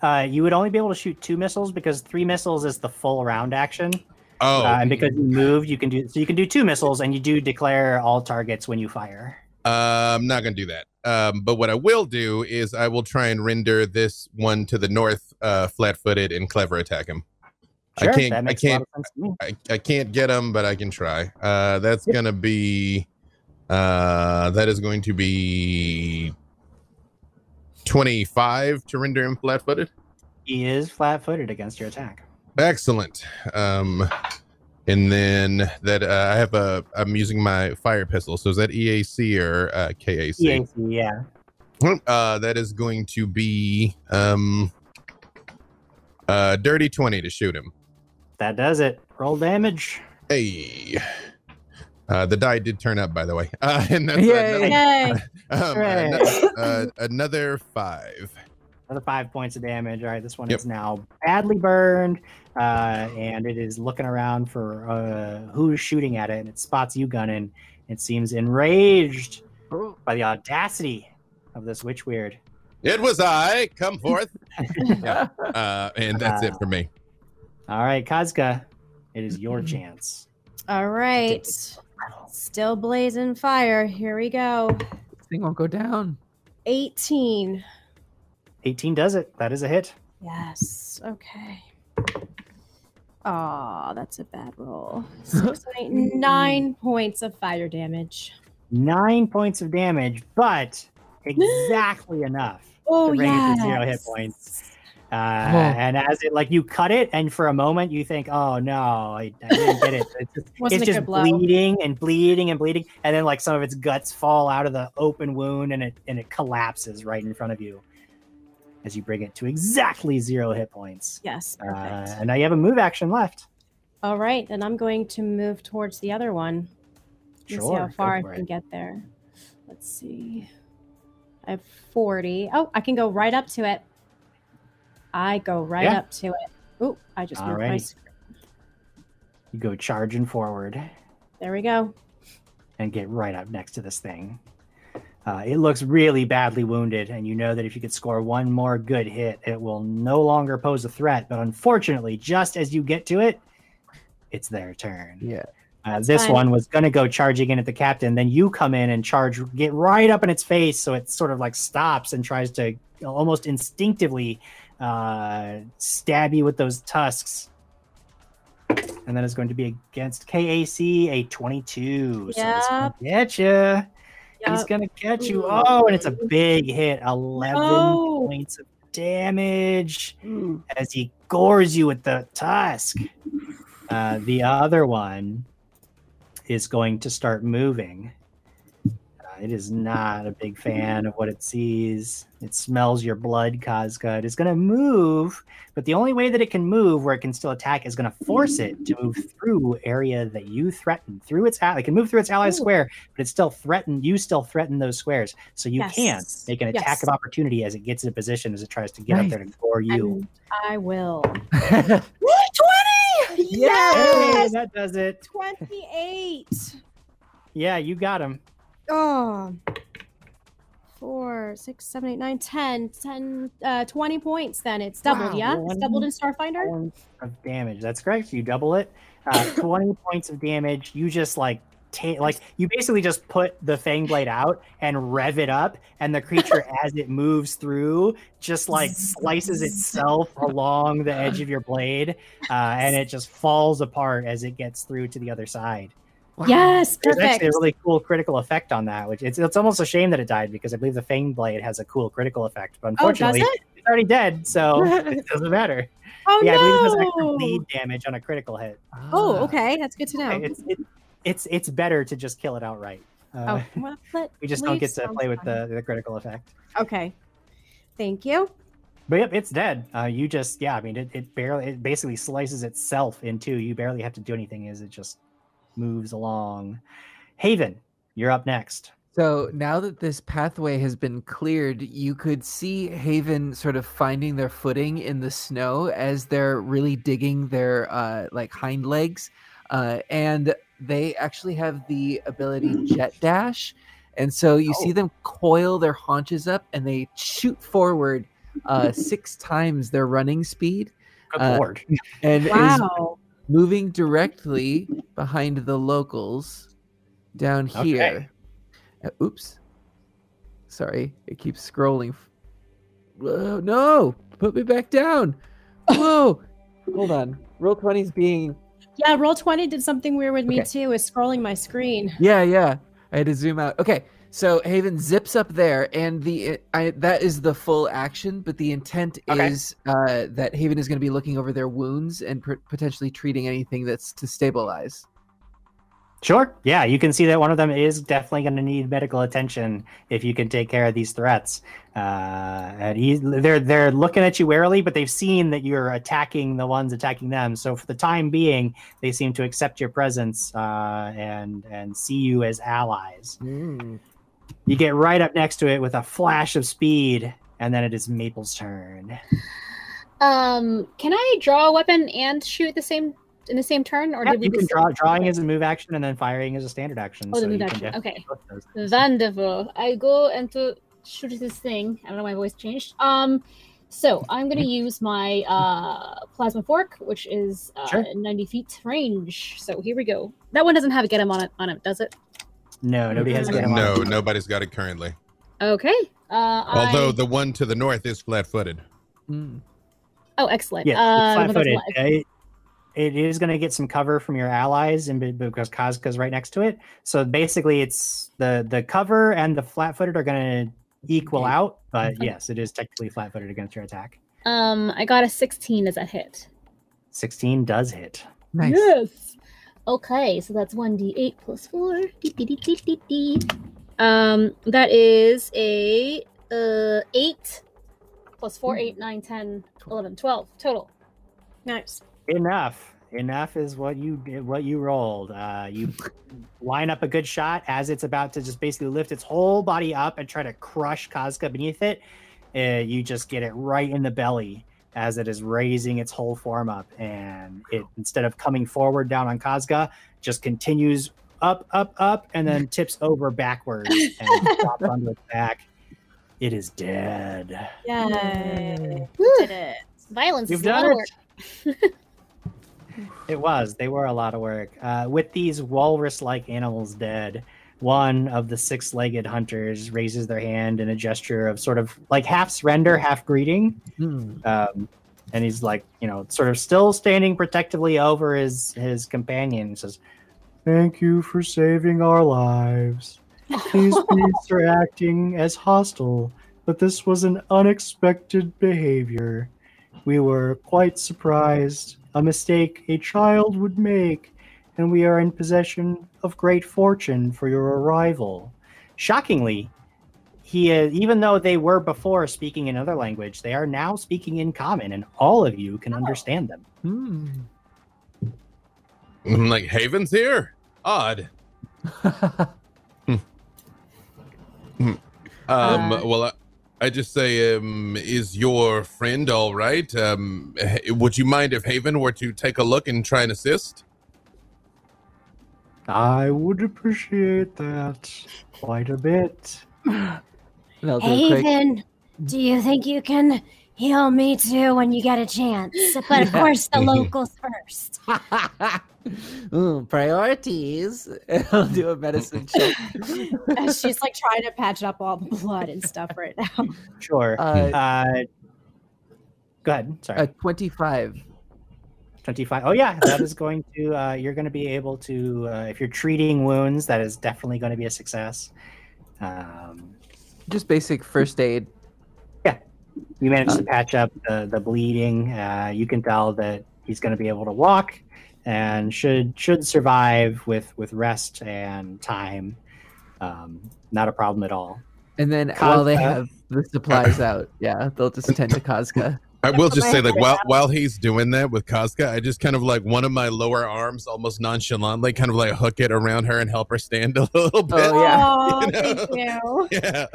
Uh, you would only be able to shoot two missiles because three missiles is the full round action. Oh, Uh, and because you moved, you can do so. You can do two missiles, and you do declare all targets when you fire. Uh, I'm not gonna do that. Um, but what I will do is I will try and render this one to the north, uh, flat-footed and clever attack him. Sure, I can't. that I makes a lot can't. of sense to me. I, I can't get him, but I can try. Uh, that's Yep. gonna be. Uh, that is going to be. 25 to render him flat-footed. He is flat-footed against your attack. Excellent. Um, and then that uh, I have a. I'm using my fire pistol. So is that EAC or uh, KAC? EAC, yeah. Uh, that is going to be um, uh, dirty twenty to shoot him. That does it. Roll damage. Hey. Uh, the die did turn up, by the way. (laughs) Uh, and that's Yay. another, Yay. (laughs) um, Hooray. ano- uh, another five. Another five points of damage. All right, this one Yep. is now badly burned, uh, and it is looking around for uh, who's shooting at it, and it spots you, Gunnin. It seems enraged Oh, by the audacity of this witch weird. It was I. Come forth. (laughs) yeah. Uh, and that's it for me. All right, Kazka, it is your Mm-hmm. chance. All right. Still blazing fire. Here we go. this thing won't go down. 18. 18 does it. That is a hit. Yes. Okay. Oh, that's a bad roll. (gasps) Six, eight, nine points of fire damage. Nine points of damage, but (gasps) exactly enough Oh, to yeah. to zero hit points. Uh, And as it like you cut it, and for a moment you think, "Oh no, I, I didn't get it." (laughs) It's just, it's just good blow. bleeding and bleeding and bleeding, and then like some of its guts fall out of the open wound, and it and it collapses right in front of you as you bring it to exactly zero hit points. Yes. Uh, Perfect. and now you have a move action left. All right. Then I'm going to move towards the other one. Let's see how far I can it. get there. Let's see. I have 40. Oh, I can go right up to it. I go right Yeah. up to it. Oh, I just moved my screen. You go charging forward. There we go. and get right up next to this thing. Uh, it looks really badly wounded, and you know that if you could score one more good hit, it will no longer pose a threat. But unfortunately, just as you get to it, it's their turn. Yeah. Uh, this fine. one was going to go charging in at the captain. Then you come in and charge, get right up in its face, so it sort of like stops and tries to almost instinctively uh, stab you with those tusks. And then it's going to be against KAC a 22. So this one get you. He's gonna catch you. Oh, and it's a big hit. 11 No. points of damage Mm. as he gores you with the tusk. Uh, the other one is going to start moving. It is not a big fan of what it sees. It smells your blood, Kazka. It is going to move, but the only way that it can move where it can still attack is going to force it to move through area that you threaten. Through its ally, it can move through its ally Ooh. square, but it's still threatened. You still threaten those squares, so you can Yes. make an attack Yes. of opportunity as it gets into position as it tries to get up there to gore you. And I will. yeah. 20! Hey, Yes! that does it. 28. Yeah, you got him. Oh. Four, six, seven, eight, nine, ten, ten, uh, 20 points then. It's doubled, Wow, yeah? It's doubled in Starfinder? Points of damage. That's correct. You double it. Uh, (laughs) 20 points of damage. You just like ta- like you basically just put the fang blade out and rev it up, and the creature (laughs) as it moves through just like slices itself along the edge of your blade, uh, and it just falls apart as it gets through to the other side. Yes, There's perfect. actually a really cool critical effect on that, which it's it's almost a shame that it died because I believe the Fang Blade has a cool critical effect, but Oh, unfortunately it? it's already dead, so (laughs) it doesn't matter. Oh yeah, I believe it has extra bleed damage on a critical hit. Oh, Ah. okay, that's good to know. It's it, it's it's better to just kill it outright. Uh, oh, well, (laughs) but we just don't get to play with the, the critical effect. Okay, thank you. But yep, it's dead. Uh, you just yeah, I mean it, it barely it basically slices itself in two. You barely have to do anything Is it just moves along. Haven, you're up next. So now that this pathway has been cleared, you could see Haven sort of finding their footing in the snow as they're really digging their uh, like hind legs, uh, and they actually have the ability (clears throat) Jet Dash, and so you see them coil their haunches up and they shoot forward uh, six (laughs) times their running speed, Good Uh, lord. and is Wow. Moving directly behind the locals down Okay. here. Uh, oops. Sorry, it keeps scrolling. Whoa, no! Put me back down. Whoa! Hold on. Roll 20's being. Yeah, roll twenty did something weird with me too. Is scrolling my screen. Yeah, yeah. I had to zoom out. Okay, so Haven zips up there, and the I, that is the full action. But the intent Okay. is uh, that Haven is going to be looking over their wounds and pr- potentially treating anything that's to stabilize. Sure. Yeah, you can see that one of them is definitely going to need medical attention if you can take care of these threats. Uh, and he, they're they're looking at you warily, but they've seen that you're attacking the ones attacking them. So for the time being, they seem to accept your presence uh, and and see you as allies. You get right up next to it with a flash of speed, and then it is Maple's turn. Um, can I draw a weapon and shoot the same in the same turn, or Yeah, did we you can draw drawing is a move action, and then firing is a standard action. Oh, the so move action. Okay. do both those things. Wonderful. I go and to shoot this thing. I don't know my voice changed. Um, so I'm gonna use my uh plasma fork, which is uh, Sure. 90 feet range. So here we go. That one doesn't have a get him on it on it, does it? No, nobody has Okay. get him on. No, nobody's got it currently. Okay. Uh, Although I... the one to the north is flat-footed. Mm. oh, excellent. Yeah, uh, it's the one that's flat-footed. It, it is going to get some cover from your allies, and be- because Kazka's right next to it. So basically, it's the the cover and the flat-footed are going to equal Okay. out. But Okay. yes, it is technically flat-footed against your attack. Um, I got a 16 as a hit. Sixteen does hit. Nice. Yes. Okay, so that's one d eight plus four. Dee, dee, dee, dee, dee, dee. Um, that is a uh eight plus four, eight, nine, 10, 11, 12 total. Nice. Enough. Enough is what you what you rolled. Uh, you line up a good shot as it's about to just basically lift its whole body up and try to crush Kazka beneath it. Uh, you just get it right in the belly as it is raising its whole form up, and it instead of coming forward down on Kazka, just continues up, up, up, and then (laughs) tips over backwards and drops (laughs) onto its back. It is dead. Yay. Woo, Did it. Violence You've is a lot done of work. it. It was. They were a lot of work. Uh, with these walrus-like animals dead, one of the six-legged hunters raises their hand in a gesture of sort of like half surrender, half greeting. Mm. Um, and he's like, you know, sort of still standing protectively over his his companion. He says, "Thank you for saving our lives. These beasts (laughs) are acting as hostile, but this was an unexpected behavior. We were quite surprised. A mistake a child would make, and we are in possession of great fortune for your arrival." Shockingly, he is, even though they were before speaking another language, they are now speaking in common, and all of you can understand them. Mm. I'm (laughs) like, Haven's here? Odd. (laughs) Um, Uh, well, I, I just say, um, is your friend all right? Um, would you mind if Haven were to take a look and try and assist? I would appreciate that quite a bit. And do Haven, do you think you can Heal me too when you get a chance. But of course, the locals first. Ooh, (laughs) priorities. (laughs) I'll do a medicine (laughs) check. And she's like trying to patch up all the blood and stuff right now. Sure. Uh, Uh, go ahead. Sorry. a 25. 25 oh yeah that is going to uh, you're going to be able to uh, if you're treating wounds that is definitely going to be a success. Um, Just basic first aid. Yeah. You managed to patch up the, the bleeding. Uh, you can tell that he's going to be able to walk and should should survive with with rest and time. Um, not a problem at all. And then while they have the supplies out, yeah, they'll just tend to (laughs) Kazka. I will just say, like, while while he's doing that with Kazka, I just kind of like one of my lower arms, almost nonchalantly, kind of like hook it around her and help her stand a (laughs) little bit. Oh, yeah. You know? thank you. (laughs) Yeah.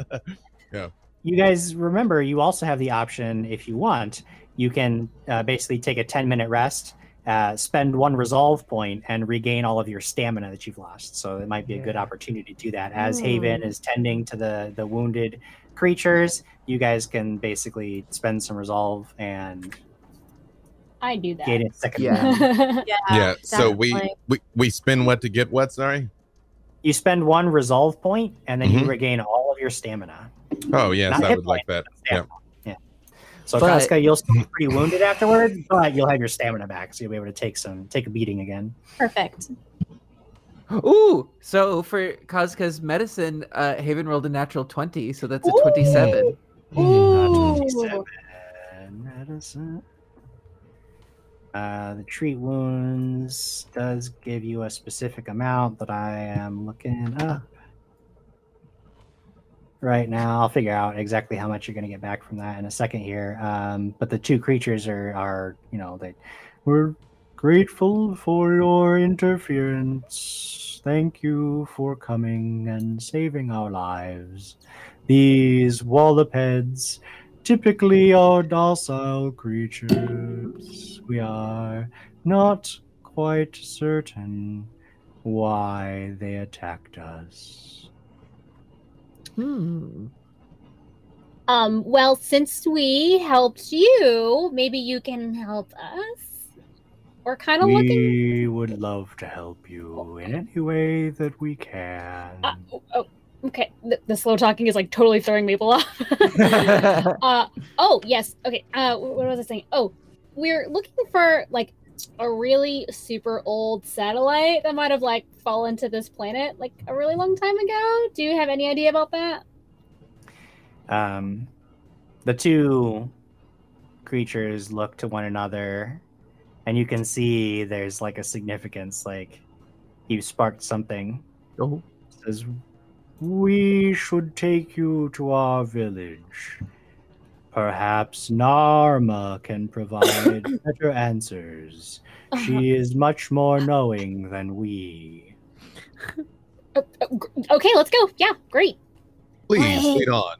yeah. you guys remember you also have the option if you want you can uh, basically take a 10 minute rest uh, spend one resolve point and regain all of your stamina that you've lost so it might be a good opportunity to do that as Hmm. haven is tending to the the wounded creatures you guys can basically spend some resolve and I do that. gain a second Yeah. (laughs) Yeah. yeah. So we, definitely. we we spend what to get what? Sorry. you spend one resolve point and then you Mhm. regain all of your stamina Oh yes, Not I hit would like that. Yeah. so But- Kazka, you'll still be pretty wounded afterward but you'll have your stamina back so you'll be able to take some take a beating again Perfect. Ooh, so for Kazka's medicine, uh, Haven rolled a natural 20, so that's a 27. Ooh. 27 medicine. Uh, the treat wounds does give you a specific amount that I am looking up right now. I'll figure out exactly how much you're going to get back from that in a second here. Um, but the two creatures are, are you know, they we're grateful for your interference. Thank you for coming and saving our lives. These wallopeds typically are docile creatures. We are not quite certain why they attacked us. Hmm. Um, well, since we helped you, maybe you can help us. We're kind of looking. We would love to help you in any way that we can. Uh, oh, oh, okay, the, the slow talking is like totally throwing Maple off. (laughs) (laughs) uh, oh yes. Okay. Uh, what was I saying? Oh, we're looking for like a really super old satellite that might have like fallen to this planet like a really long time ago. Do you have any idea about that? um, the two creatures look to one another and you can see there's like a significance like you sparked something oh. says we should take you to our village perhaps narma can provide (laughs) better answers she is much more knowing than we (laughs) Uh, uh, gr- okay, let's go. Yeah, great. Please Wait. lead on.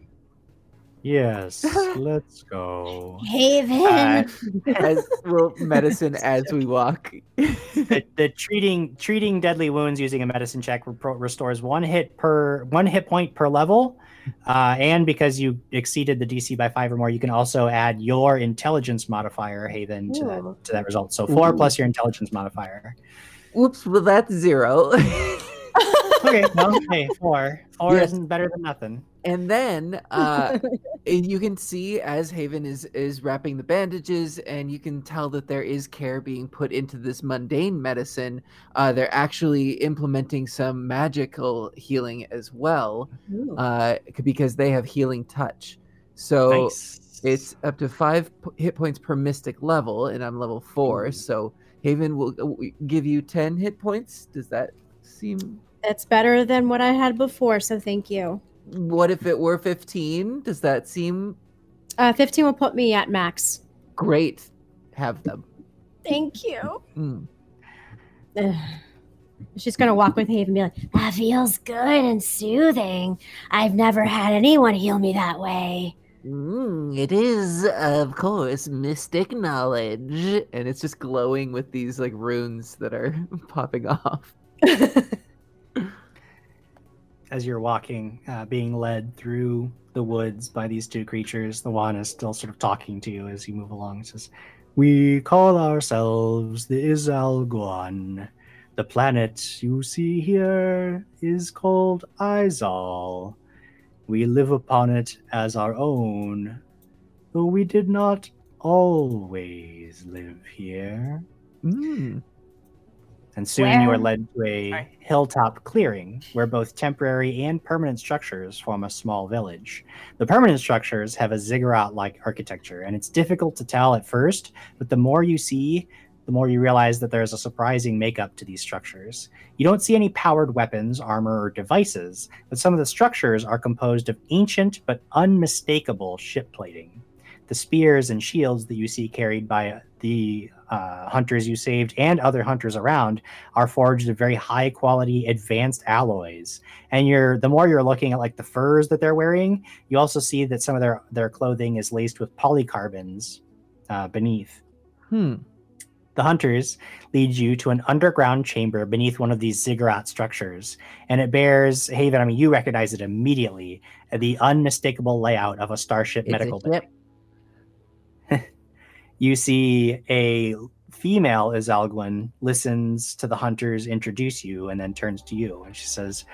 Yes (laughs) let's go Haven. Uh, (laughs) As well, medicine as we walk. the, (laughs) the treating treating deadly wounds using a medicine check restores one hit per one hit point per level uh, and because you exceeded the dc by five or more you can also add your intelligence modifier haven to that to that result so four Ooh. plus your intelligence modifier Oops, well, that's zero. okay no hey four four Yes. isn't better than nothing and then uh, (laughs) you can see as Haven is is wrapping the bandages, and you can tell that there is care being put into this mundane medicine. Uh, they're actually implementing some magical healing as well, uh, because they have healing touch. So nice it's up to five hit points per mystic level, and I'm level four. Ooh. So Haven will uh, give you ten hit points. Does that seem? That's better than what I had before, so thank you. What if it were fifteen? Does that seem Uh, 15 will put me at max. great? Have them. Thank you. Mm. She's gonna walk with Haven and be like, "That feels good and soothing. I've never had anyone heal me that way." Mm, it is, of course, mystic knowledge. And it's just glowing with these like runes that are (laughs) popping off. (laughs) as you're walking, uh, being led through the woods by these two creatures. The one is still sort of talking to you as you move along. It says, "We call ourselves the Izalguun. The planet you see here is called Izal. We live upon it as our own, though we did not always live here." Mm. And soon you are led to a hilltop clearing where both temporary and permanent structures form a small village. The permanent structures have a ziggurat like architecture, and it's difficult to tell at first, but the more you see, the more you realize that there's a surprising makeup to these structures. You don't see any powered weapons, armor, or devices, but some of the structures are composed of ancient but unmistakable ship plating. The spears and shields that you see carried by the uh, hunters you saved and other hunters around are forged of very high quality advanced alloys and you're the more you're looking at like the furs that they're wearing you also see that some of their their clothing is laced with polycarbons uh, beneath Hmm. the hunters lead you to an underground chamber beneath one of these ziggurat structures and it bears haven i mean you recognize it immediately uh, the unmistakable layout of a starship It's a medical ship. You see a female Izalguun listens to the hunters introduce you and then turns to you and she says,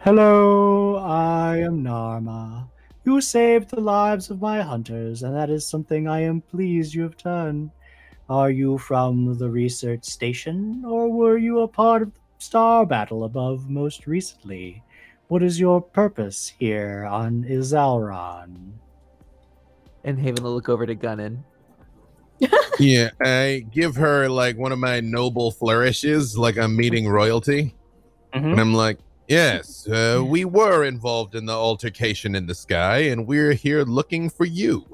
Hello, I am Narma. You saved the lives of my hunters, and that is something I am pleased you have done. Are you from the research station, or were you a part of the star battle above most recently? What is your purpose here on Izalraan? And Haven will look over to Gunnin. Yeah, I give her like one of my noble flourishes, like I'm meeting royalty. Mhm. And I'm like, yes, uh, we were involved in the altercation in the sky, and we're here looking for you.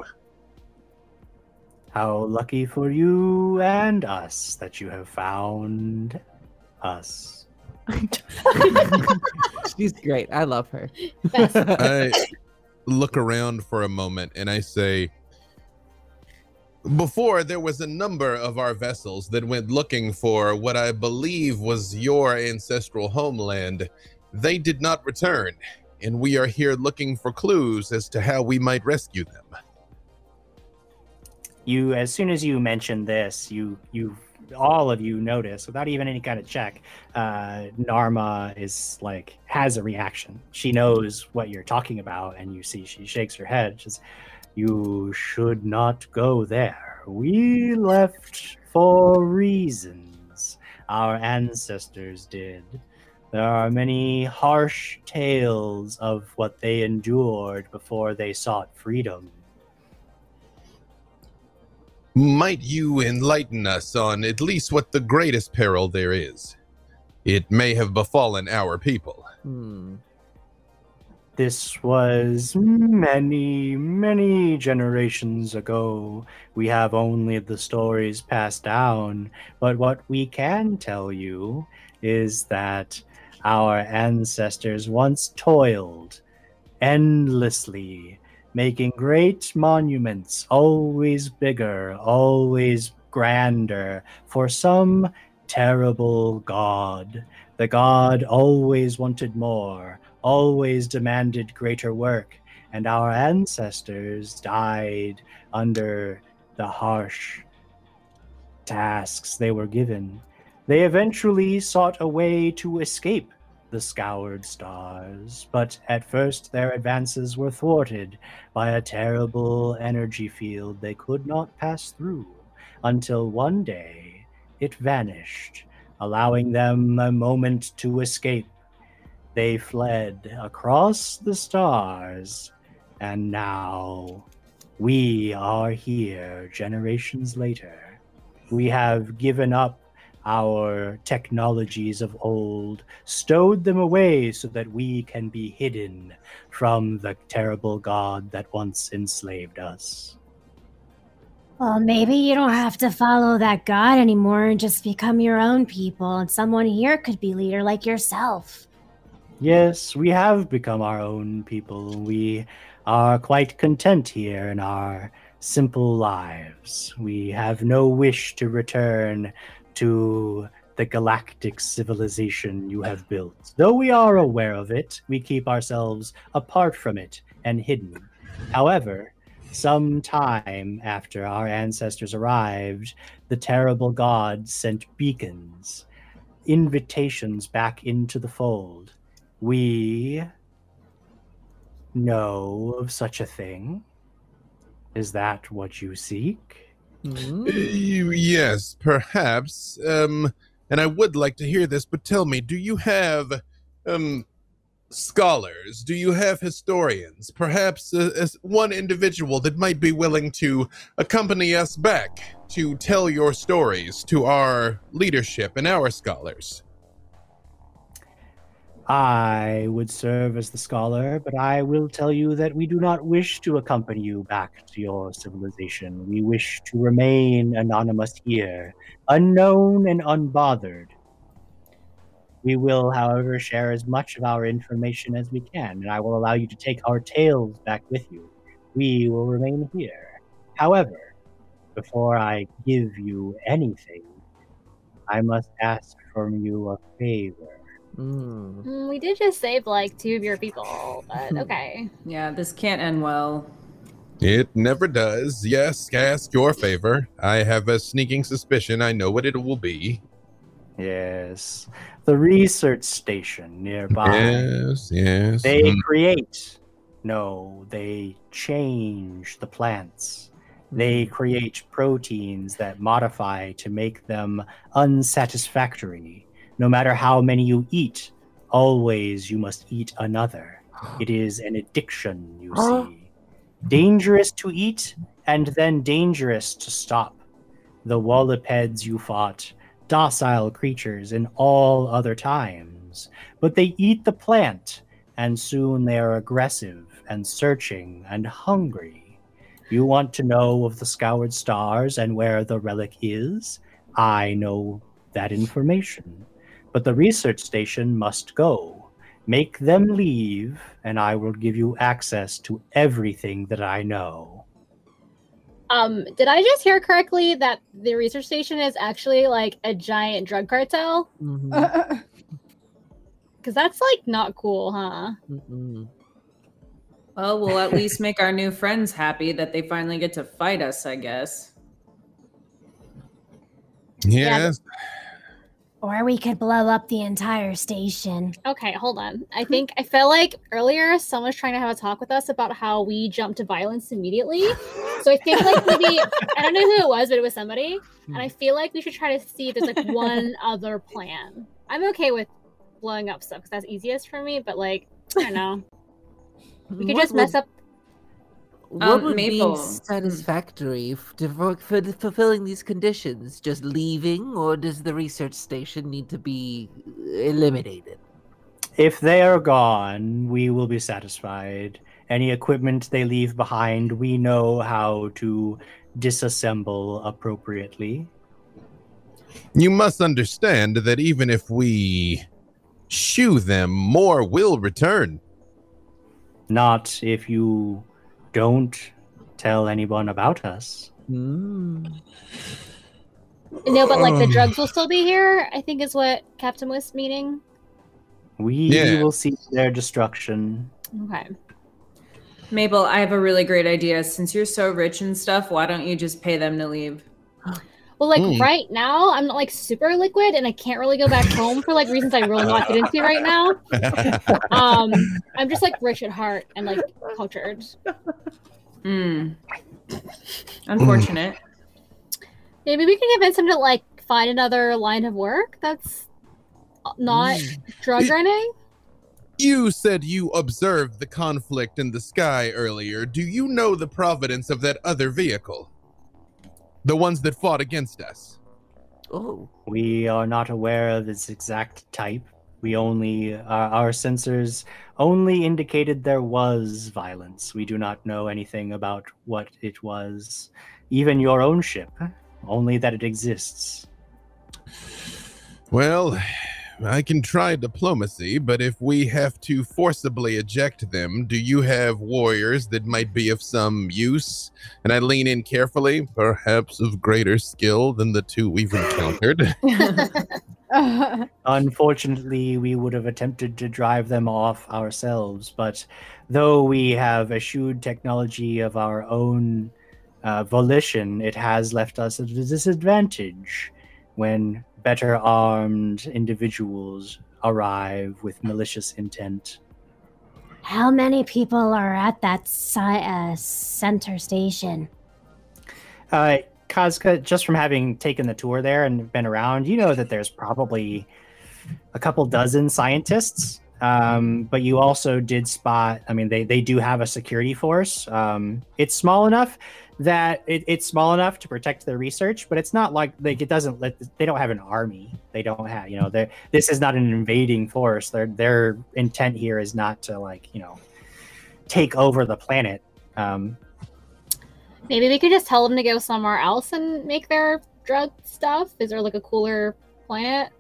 How lucky for you and us that you have found us. (laughs) She's great. I love her. I look around for a moment and I say, before there was a number of our vessels that went looking for what I believe was your ancestral homeland. They did not return, and we are here looking for clues as to how we might rescue them. You, as soon as you mention this, you, you, all of you notice without even any kind of check. Uh, Narma is like has a reaction. She knows what you're talking about, and you see she shakes her head. She's, you should not go there. We left for reasons. Our ancestors did. There are many harsh tales of what they endured before they sought freedom. Might you enlighten us on at least what the greatest peril there is? It may have befallen our people. Hmm. This was many, many generations ago. We have only the stories passed down, but what we can tell you is that our ancestors once toiled endlessly, making great monuments, always bigger, always grander, for some terrible god. The god always wanted more, always demanded greater work, and our ancestors died under the harsh tasks they were given. They eventually sought a way to escape the scoured stars, but at first their advances were thwarted by a terrible energy field they could not pass through until one day it vanished, allowing them a moment to escape. They fled across the stars, and now we are here generations later. We have given up our technologies of old, stowed them away so that we can be hidden from the terrible god that once enslaved us. Well, maybe you don't have to follow that god anymore and just become your own people, and someone here could be leader like yourself. Yes, we have become our own people. We are quite content here in our simple lives. We have no wish to return to the galactic civilization you have built. Though we are aware of it, we keep ourselves apart from it and hidden. However, some time after our ancestors arrived, the terrible gods sent beacons, invitations back into the fold. We know of such a thing. Is that what you seek? Hmm? Uh, (clears throat) yes, perhaps. Um, and I would like to hear this, but tell me, do you have um scholars? Do you have historians? Perhaps uh, as one individual that might be willing to accompany us back to tell your stories to our leadership and our scholars. I would serve as the scholar, but I will tell you that we do not wish to accompany you back to your civilization. We wish to remain anonymous here, unknown and unbothered. We will, however, share as much of our information as we can, and I will allow you to take our tales back with you. We will remain here. However, before I give you anything, I must ask from you a favor. Hmm. Mm, We did just save like two of your people, but okay. Yeah, this can't end well. It never does. Yes, ask your favor. I have a sneaking suspicion I know what it will be. Yes, the research station nearby. Yes, yes. They Mm. create, no, they change the plants. They create proteins that modify to make them unsatisfactory. No matter how many you eat, always you must eat another. (gasps) It is an addiction, you see. Dangerous to eat and then dangerous to stop. The wallopeds you fought, docile creatures in all other times, but they eat the plant, and soon they are aggressive and searching and hungry. You want to know of the scoured stars and where the relic is? I know that information. But the research station must go. Make them leave, and I will give you access to everything that I know. Um, did I just hear correctly that the research station is actually like a giant drug cartel? (laughs) Because that's like not cool, huh? Mm-mm. Well, we'll at least (laughs) make our new friends happy that they finally get to fight us, I guess. Yes. Or we could blow up the entire station. Okay, hold on. I think I felt like earlier someone was trying to have a talk with us about how we jump to violence immediately. So I think like maybe I don't know who it was, but it was somebody, and I feel like we should try to see if there's like one (laughs) other plan. I'm okay with blowing up stuff because that's easiest for me, but like I don't know, we could What just mess would- up. What Um, would Maple. be satisfactory f- for, for fulfilling these conditions? Just leaving, or does the research station need to be eliminated? If they are gone, we will be satisfied. Any equipment they leave behind, we know how to disassemble appropriately. You must understand that even if we shoo them, more will return. Not if you don't tell anyone about us. Hmm. No, but like the Um. drugs will still be here. I think is what Captain was meaning. We Yeah. will see their destruction. Okay. Mabel, I have a really great idea. Since you're so rich and stuff, why don't you just pay them to leave? (gasps) Well, like Mm. right now, I'm not like super liquid, and I can't really go back home for like reasons I really not get into right now. (laughs) Um, I'm just like rich at heart and like cultured. Hmm. Unfortunate. Maybe we can convince him to like find another line of work that's not drug It- running. you said you observed the conflict in the sky earlier. Do you know the providence of that other vehicle? The ones that fought against us? Oh. We are not aware of its exact type. We only, our, our sensors only indicated there was violence. We do not know anything about what it was. Even your own ship, only that it exists. Well, I can try diplomacy, but if we have to forcibly eject them, do you have warriors that might be of some use? And I lean in carefully, perhaps of greater skill than the two we've encountered. (laughs) (laughs) Unfortunately, we would have attempted to drive them off ourselves, but though we have eschewed technology of our own uh, volition, it has left us at a disadvantage when better armed individuals arrive with malicious intent. How many people are at that si- uh, center station? Uh, Kazka, just from having taken the tour there and been around, you know that there's probably a couple dozen scientists. Um, but you also did spot, I mean, they, they do have a security force. Um, it's small enough that it, it's small enough to protect their research, but it's not like like it doesn't let they don't have an army. They don't have, you know, they this is not an invading force. Their their intent here is not to like, you know, take over the planet. Um, Maybe we could just tell them to go somewhere else and make their drug stuff. Is there like a cooler planet?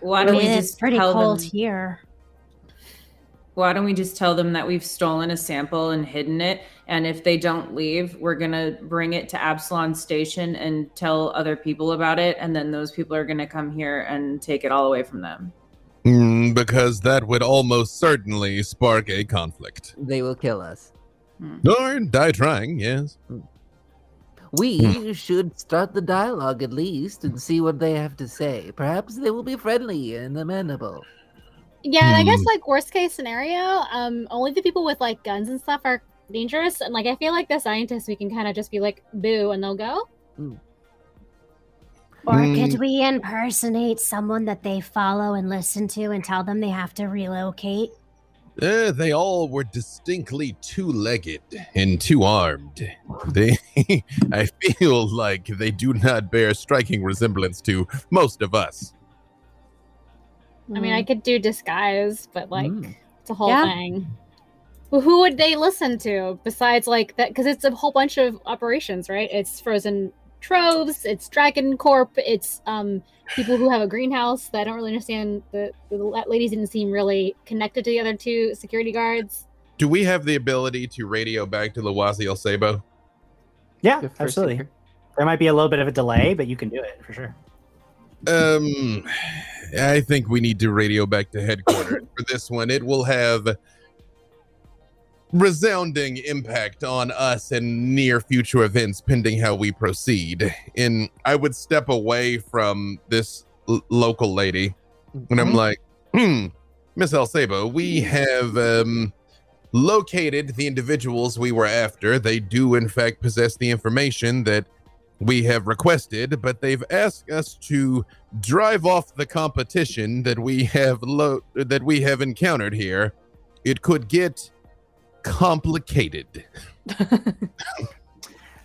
Why don't mean, we it's just pretty tell cold them? here. Why don't we just tell them that we've stolen a sample and hidden it? And if they don't leave, we're gonna bring it to Absalom Station and tell other people about it, and then those people are gonna come here and take it all away from them. Mm, because that would almost certainly spark a conflict. They will kill us. Or die trying, yes. We should start the dialogue at least and see what they have to say. Perhaps they will be friendly and amenable. Yeah, and I guess Hmm. like worst case scenario, um, only the people with like guns and stuff are dangerous, and like I feel like the scientists we can kind of just be like boo and they'll go. Or Mm. could we impersonate someone that they follow and listen to and tell them they have to relocate? Uh, they all were distinctly two-legged and two-armed. They, (laughs) I feel like they do not bear striking resemblance to most of us. I mean, I could do disguise, but like Mm. it's a whole Yeah. thing. Well, who would they listen to besides like that? Because it's a whole bunch of operations, right? It's Frozen Troves, it's Dragon Corp, it's um people who have a greenhouse that I don't really understand. The, the ladies didn't seem really connected to the other two security guards. Do we have the ability to radio back to Lawasi Sabo? yeah, Good for absolutely. seeker. There might be a little bit of a delay, but you can do it for sure. Um, I think we need to radio back to headquarters (coughs) for this one. It will have resounding impact on us and near future events, pending how we proceed. And I would step away from this l- local lady, and I'm like, "Hmm, Miss El Sabo, we have um." Located the individuals we were after. They do, in fact, possess the information that we have requested, but they've asked us to drive off the competition that we have lo- that we have encountered here. It could get complicated. (laughs)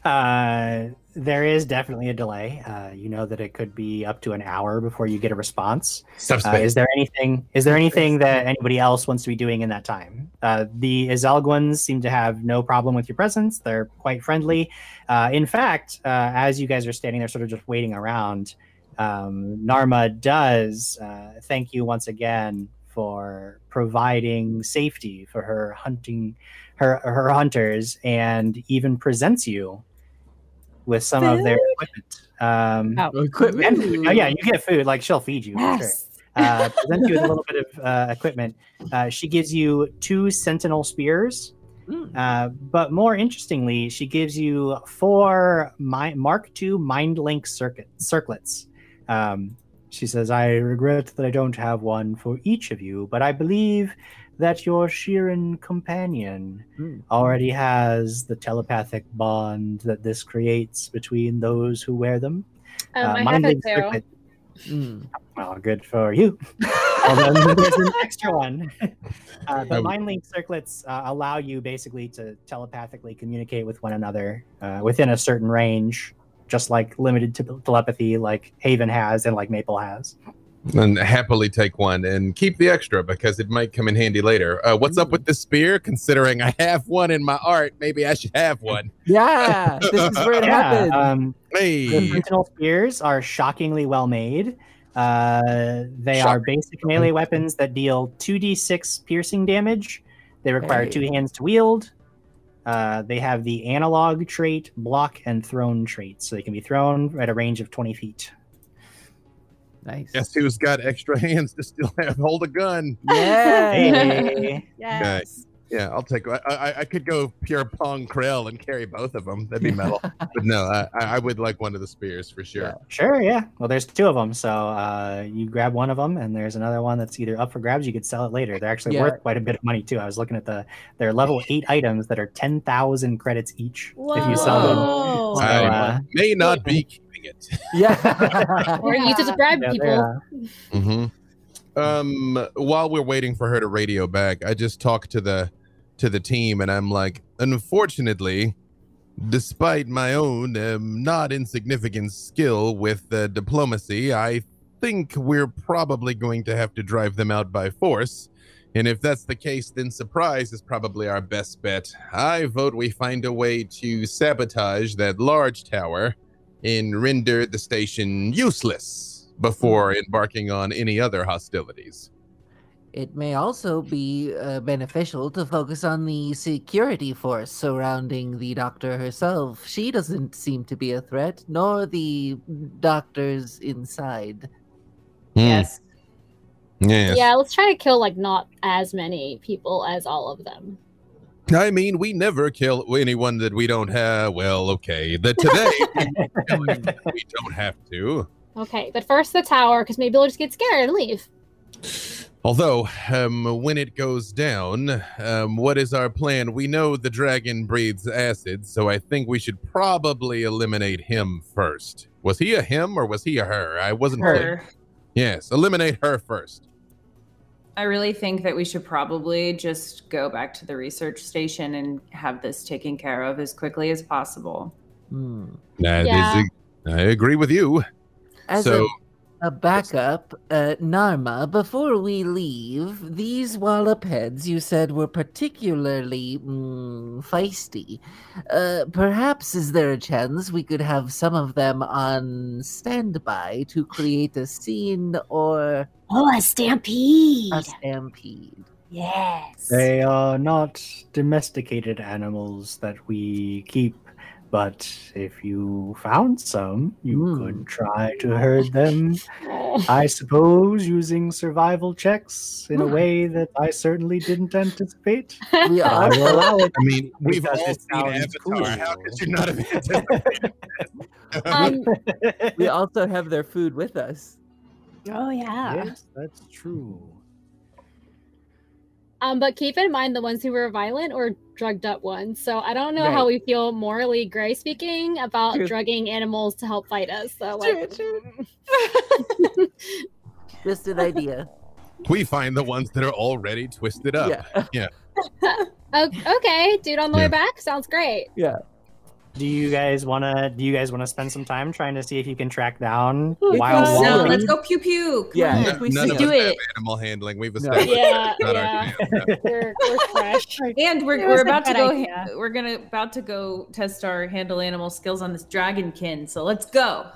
Uh, there is definitely a delay. Uh, you know that it could be up to an hour before you get a response. Uh, is there anything? Is there anything that anybody else wants to be doing in that time? Uh, the Izalguuns seem to have no problem with your presence. They're quite friendly. Uh, in fact, uh, as you guys are standing there, sort of just waiting around, um, Narma does uh, thank you once again for providing safety for her hunting, her her hunters, and even presents you with some of their equipment. Um, Oh. Equipment. and- oh, yeah, you get food. Like she'll feed you. For sure Yes. uh, presents you with a little bit of uh, equipment. Uh, she gives you two sentinel spears, Mm. uh, but more interestingly, she gives you four mi- Mark II Mind Link circuit circlets. Um, she says, "I regret that I don't have one for each of you, but I believe that your Shirren companion Mm. already has the telepathic bond that this creates between those who wear them." Um, Uh, I have Mind it Link too. circlet- Mm. well, good for you. (laughs) Although there's an extra one. (laughs) Uh, the Um, mind link circlets uh, allow you basically to telepathically communicate with one another uh, within a certain range, just like limited to telepathy, like Haven has and like Maple has. And happily take one and keep the extra because it might come in handy later. Uh, what's up with the spear? Considering I have one in my art, maybe I should have one. (laughs) Yeah, this is where it Yeah, happened. um, the Hey, Sentinel spears are shockingly well made. Uh, they are basic melee weapons that deal 2d6 piercing damage. They require Hey. two hands to wield. Uh, they have the analog trait, block, and thrown traits, so they can be thrown at a range of 20 feet. Nice. Guess who's got extra (laughs) hands to still have hold a gun? Yeah. Hey. (laughs) Yes. Yeah, I'll take. I, I, I could go pure pong krill and carry both of them. That'd be metal. (laughs) but no, I, I would like one of the spears for sure. Yeah. Sure, yeah. Well, there's two of them, so uh, you grab one of them, and there's another one that's either up for grabs. You could sell it later. They're actually Yeah. worth quite a bit of money too. I was looking at the they're level eight items that are ten thousand credits each if you sell them. So, I uh, may not be keeping it. Yeah. (laughs) Or use it to bribe yeah, people. are. hmm Um, while we're waiting for her to radio back, I just talked to the to the team, and I'm like, unfortunately, despite my own um, not insignificant skill with uh, diplomacy, I think we're probably going to have to drive them out by force. And if that's the case, then surprise is probably our best bet. I vote we find a way to sabotage that large tower and render the station useless before embarking on any other hostilities. It may also be uh, beneficial to focus on the security force surrounding the doctor herself. She doesn't seem to be a threat, nor the doctors inside. Yes. Yes. Yeah, let's try to kill like not as many people as all of them. I mean, we never kill anyone that we don't have. Well, okay. The today (laughs) we don't have to. Okay, but first the tower, because maybe they'll just get scared and leave. Although, um, when it goes down, um, what is our plan? We know the dragon breathes acid, so I think we should probably eliminate him first. Was he a him or was he a her? I wasn't clear. Yes, eliminate her first. I really think that we should probably just go back to the research station and have this taken care of as quickly as possible. Hmm. That is- Yeah. I agree with you. As so, a, a backup, uh, Narma, before we leave, these wallop heads you said were particularly mm, feisty. Uh, perhaps is there a chance we could have some of them on standby to create a scene or Oh, a stampede. a stampede? yes. They are not domesticated animals that we keep, but if you found some, you Hmm. could try to herd them. (laughs) I suppose using survival checks in a way (laughs) that I certainly didn't anticipate. We I will allow it. I mean, (laughs) we've all it seen sounds Avatar. How could you not have anticipated? Um, we also have their food with us. Oh yeah. yes, that's true. um, but keep in mind the ones who were violent or drugged up ones. So I don't know Right. how we feel morally gray speaking about True. drugging animals to help fight us. So like, Just (laughs) an idea. we find the ones that are already twisted up. Yeah. (laughs) O- okay, dude, on the Yeah. way back sounds great. Do you guys want to? Do you guys want to spend some time trying to see if you can track down If wild you So wallaby? let's go pew pew. Come Yeah. on. if we none do it. Animal handling. We've established. Yeah, yeah. yeah. (laughs) We're, we're (laughs) fresh. And we're, we're about to go. idea. We're gonna about to go test our handle animal skills on this dragonkin. So let's go.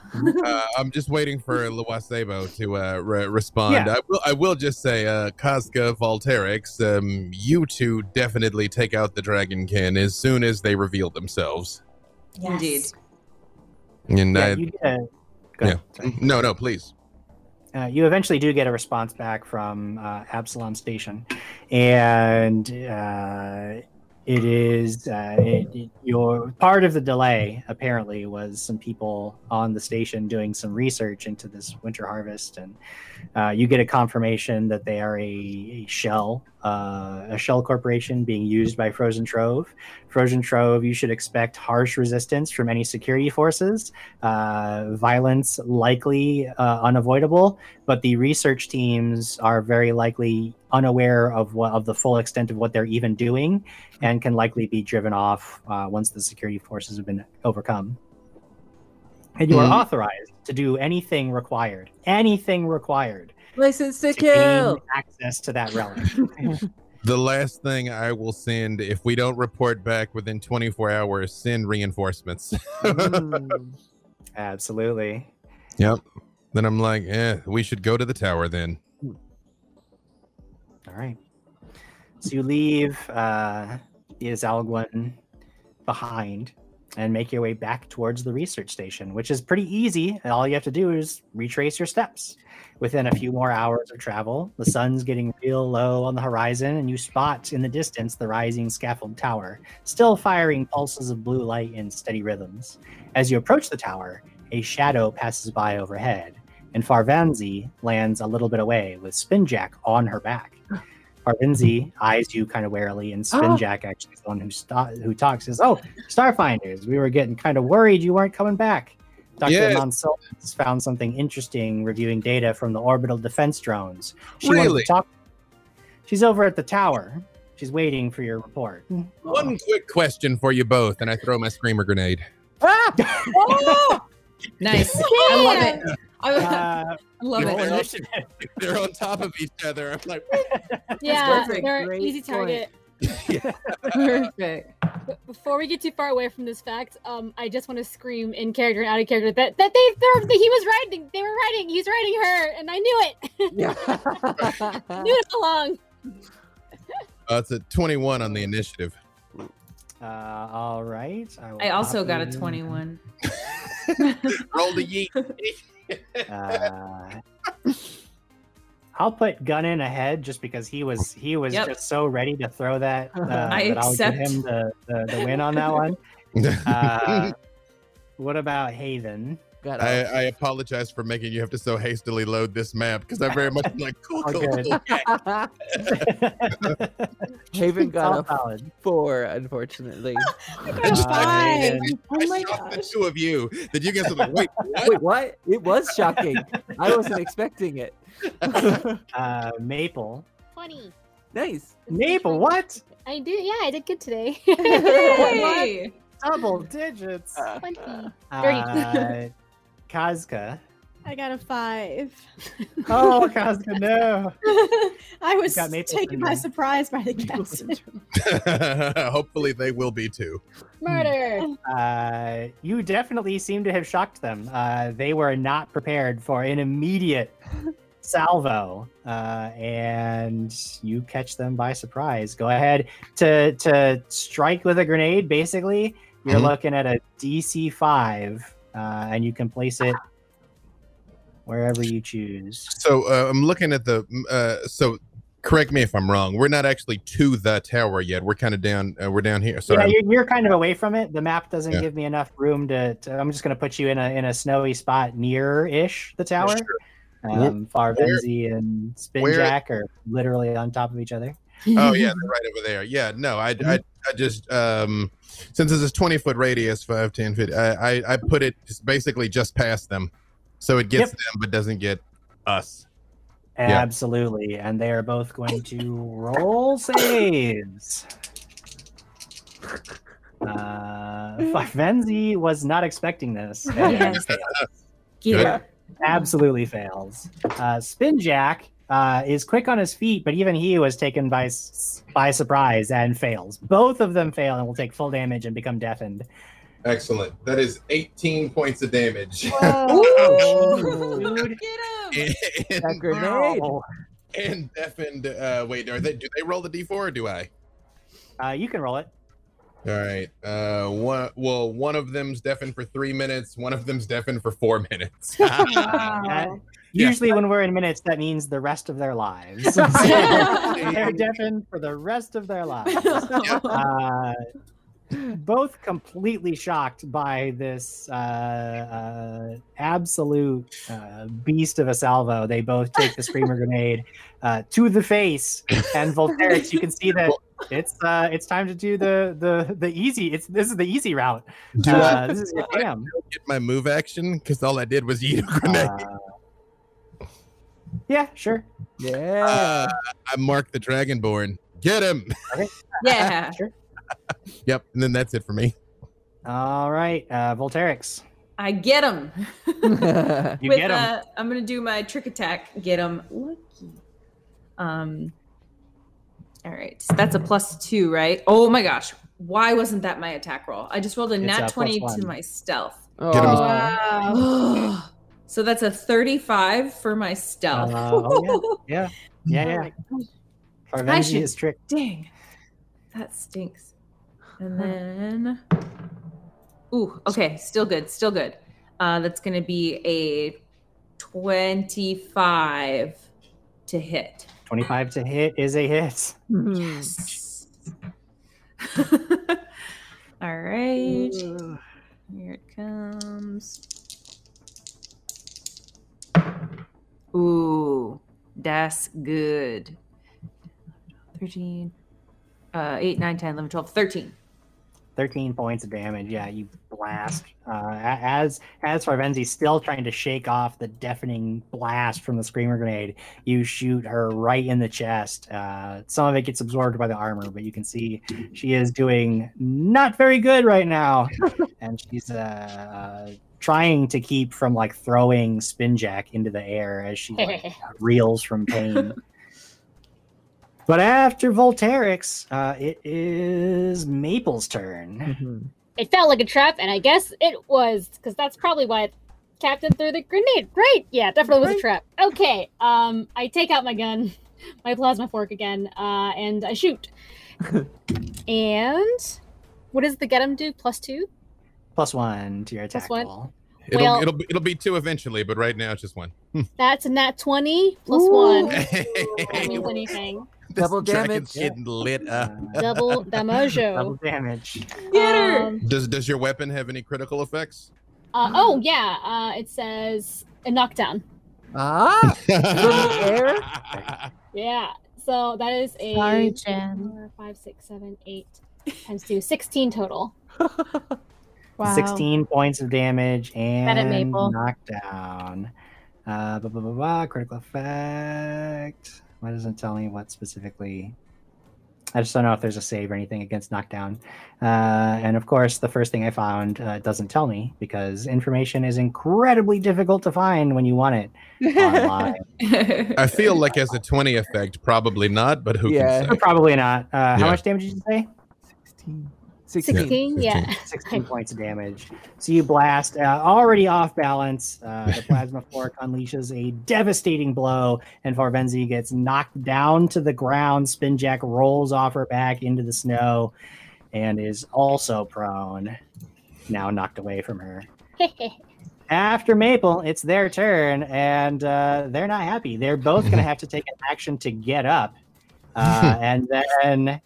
Uh, I'm just waiting for Luasebo to uh, re- respond. Yeah. I will. I will just say, uh, Kazka Volterix, um, you two definitely take out the dragonkin as soon as they reveal themselves. Yes. Indeed. And Yeah, I, you, get a, go ahead, no, no, please. Uh, you eventually do get a response back from uh, Absalom Station, and uh, it is uh, it, it- your part of the delay. Apparently, was some people on the station doing some research into this winter harvest, and uh, you get a confirmation that they are a, a shell, uh, a shell corporation being used by Frozen Trove. Frozen Trove, you should expect harsh resistance from any security forces, uh, violence likely uh, unavoidable but the research teams are very likely unaware of what of the full extent of what they're even doing and can likely be driven off uh, once the security forces have been overcome and you Mhm. are authorized to do anything required anything required License to to gain kill. access to that relic (laughs) The last thing I will send, if we don't report back within 24 hours, send reinforcements. Mm. (laughs) absolutely Yep. Then I'm like, eh, we should go to the tower then. All right. So you leave uh, the Izalguun behind, and make your way back towards the research station, which is pretty easy. And all you have to do is retrace your steps. Within a few more hours of travel, the sun's getting real low on the horizon, and you spot in the distance the rising scaffold tower, still firing pulses of blue light in steady rhythms. As you approach the tower, a shadow passes by overhead, and Farvanzi lands a little bit away with Spinjack on her back. Farvanzi eyes you kind of warily, and Spinjack actually is the one who sto- who talks. Says, "Oh, Starfinders, we were getting kind of worried you weren't coming back. Dr. Yes. Mansell has found something interesting reviewing data from the orbital defense drones. She Really? to talk. She's over at the tower. She's waiting for your report. One quick question for you both, and I throw my screamer grenade. Ah! (laughs) Nice. I love it. I, Uh, I love (laughs) roll it. initiative. (laughs) They're on top of each other. I'm like, (laughs) Yeah, they're Great easy target. Perfect. Before we get too far away from this fact, um, I just want to scream in character and out of character that that they they're, that he was writing. They were writing. He's writing her, and I knew it. Yeah. knew it all along. uh, it's a 21 on the initiative. Uh, all right. will I also got a 21. Roll the yeet. Uh, I'll put Gunnin ahead just because he was he was Yep. just so ready to throw that. (laughs) Uh, I that I'll give accept. him the, the, the win on that one. (laughs) Uh, what about Haven? Got I, I apologize for making you have to so hastily load this map because I very much like cool, All cool, good. cool. (laughs) (laughs) Haven got a solid. four, unfortunately. (laughs) I just- Uh, Haven, Oh my I shocked the two of you. Did you guys were like, wait, what? Wait, what? It was shocking. I wasn't expecting it. uh, Maple. Funny. nice. Maple, what? I did. Yeah, I did good today. Hey! Double digits. Twenty. Uh, Kazka. I got a five. Oh, (laughs) Kazka, no. I was got maple taken by syndrome. surprise by the (laughs) guess. (laughs) Hopefully they will be too. Murder. Uh, you definitely seem to have shocked them. Uh, they were not prepared for an immediate salvo, uh, and you catch them by surprise. Go ahead to to strike with a grenade. Basically, you're Mhm. looking at a DC five, uh, and you can place it wherever you choose. So uh, I'm looking at the. Uh, so correct me if I'm wrong. We're not actually to the tower yet. We're kind of down. Uh, we're down here. yeah, you're, you're kind of away from it. The map doesn't Yeah. give me enough room to, to. I'm just going to put you in a in a snowy spot near-ish the tower. Sure. Um, Farvenzi and Spinjack are literally on top of each other. Oh (laughs) yeah, they're right over there. Yeah, no, I, I, I just um, since this is 20 foot radius, 5, 10 feet, I, I, I put it just basically just past them, so it gets Yep. them but doesn't get us. Yeah. Absolutely, and they are both going to roll saves. Uh, Farvenzi (laughs) was not expecting this. and Yes. failed. (laughs) Get it. absolutely fails. Uh, Spinjack uh, is quick on his feet, but even he was taken by by surprise and fails. Both of them fail and will take full damage and become deafened. Excellent. That is 18 points of damage. Oh, dude. Get him! and, That grenade. And deafened. Uh, wait, are they? Do they roll the d4 or do I? Uh, you can roll it. All right. Uh, one. Well, one of them's deafened for three minutes. One of them's deafened for four minutes. (laughs) (laughs) Uh, Yeah. Usually, when we're in minutes, that means the rest of their lives. (laughs) (laughs) So they're deafened for the rest of their lives. Uh, both completely shocked by this uh, uh, absolute uh, beast of a salvo. They both take the screamer grenade uh, to the face, and Volterix, you can see that it's uh, it's time to do the the the easy. It's this is the easy route. do Uh, I this is your jam. get my move action? Because all I did was eat a grenade. Yeah, sure. Yeah. Uh, I mark the Dragonborn. Get him. (laughs) Yeah. Sure. Yep. And then that's it for me. All right, uh, Volterix. I get him. (laughs) You With, get him. Uh, I'm gonna do my trick attack. Get him. Lucky. Um. All right, so that's a plus two, right? Oh my gosh, why wasn't that my attack roll? I just rolled a It's a nat plus twenty one. to my stealth. Oh, Get him. Wow. (gasps) (laughs) so that's a thirty-five for my stealth. Uh, oh, yeah, (laughs) yeah, yeah. I Farvenzi should- is tricked. Dang, that stinks. And then, Ooh, okay, still good, still good. Uh, that's going to be a 25 to hit. 25 to hit is a hit. Yes. (laughs) All right. Here it comes. Ooh, that's good. 13, uh, 8, 9, 10, 11, 12, 13. 13 points of damage. Yeah, you blast. Uh, as as Farvenzi's still trying to shake off the deafening blast from the screamer grenade, you shoot her right in the chest. Uh, some of it gets absorbed by the armor, but you can see she is doing not very good right now, (laughs) and she's uh, trying to keep from like throwing Spinjack into the air as she like, (laughs) reels from pain. But after Volterix, uh, it is Maple's turn. Mhm. It felt like a trap, and I guess it was because that's probably why Captain threw the grenade. Right? Yeah, definitely was a trap. Okay. Um, I take out my gun, (laughs) my plasma fork again, uh, and I shoot. (laughs) and what does the get him do? Plus two. Plus one to your attack Plus one. roll. It'll, Well- it'll, be, it'll be two eventually, but right now it's just one. (laughs) That's a nat twenty plus Ooh. one. That means (laughs) anything. This Double damage. getting lit up. Double (laughs) double damage. Get her! Um, Does does your weapon have any critical effects? uh, oh yeah. Uh, it says a knockdown. Ah, air? Yeah. So that is a Sorry, Jen. four, five, six, seven, eight times two. 16 total. Wow. 16 points of damage and knockdown. Uh, blah, blah, blah, blah, critical effect. Why doesn't it tell me what specifically? I just don't know if there's a save or anything against knockdown. Uh, and of course, the first thing I found uh, doesn't tell me because information is incredibly difficult to find when you want it online. (laughs) I feel like as a 20 effect, probably not, but who Yeah. can say? Probably not. Uh, How much damage did you say? 16. 16. 16? Yeah. 16 (laughs) points of damage. So you blast, uh, already off balance. Uh, (laughs) the plasma fork unleashes a devastating blow, and Farvenzi gets knocked down to the ground. Spinjack rolls off her back into the snow and is also prone, now knocked away from her. (laughs) After Maple, it's their turn, and uh, they're not happy. They're both going to have to take an action to get up. Uh, and then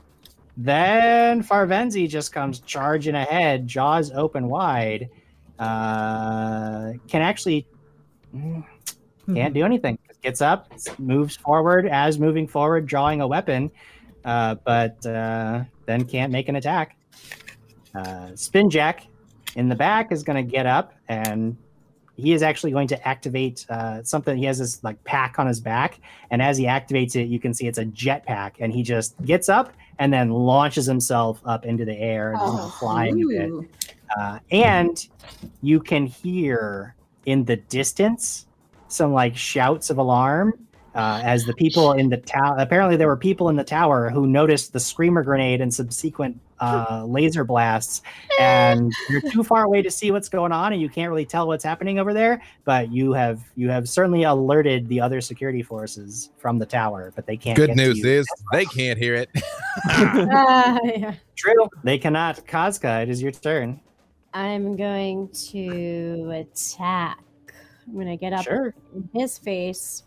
then Farvenzi just comes charging ahead, jaws open wide. Uh, can actually mm, can't do anything. Gets up, moves forward as moving forward, drawing a weapon, uh, but uh, then can't make an attack. Uh, Spinjack in the back is going to get up and he is actually going to activate uh, something. He has this like pack on his back, and as he activates it, you can see it's a jetpack, and he just gets up and then launches himself up into the air and Oh. flying a bit. Uh, and you can hear in the distance some like shouts of alarm uh, as the people in the tower. Apparently, there were people in the tower who noticed the screamer grenade and subsequent uh, laser blasts, and you're too far away to see what's going on, and you can't really tell what's happening over there. But you have you have certainly alerted the other security forces from the tower, but they can't. Good get to news you. is they can't hear it. Ah, (laughs) yeah. (laughs) true. They cannot. Kazka, it is your turn. I'm going to attack. I'm going to get up Sure. in his face.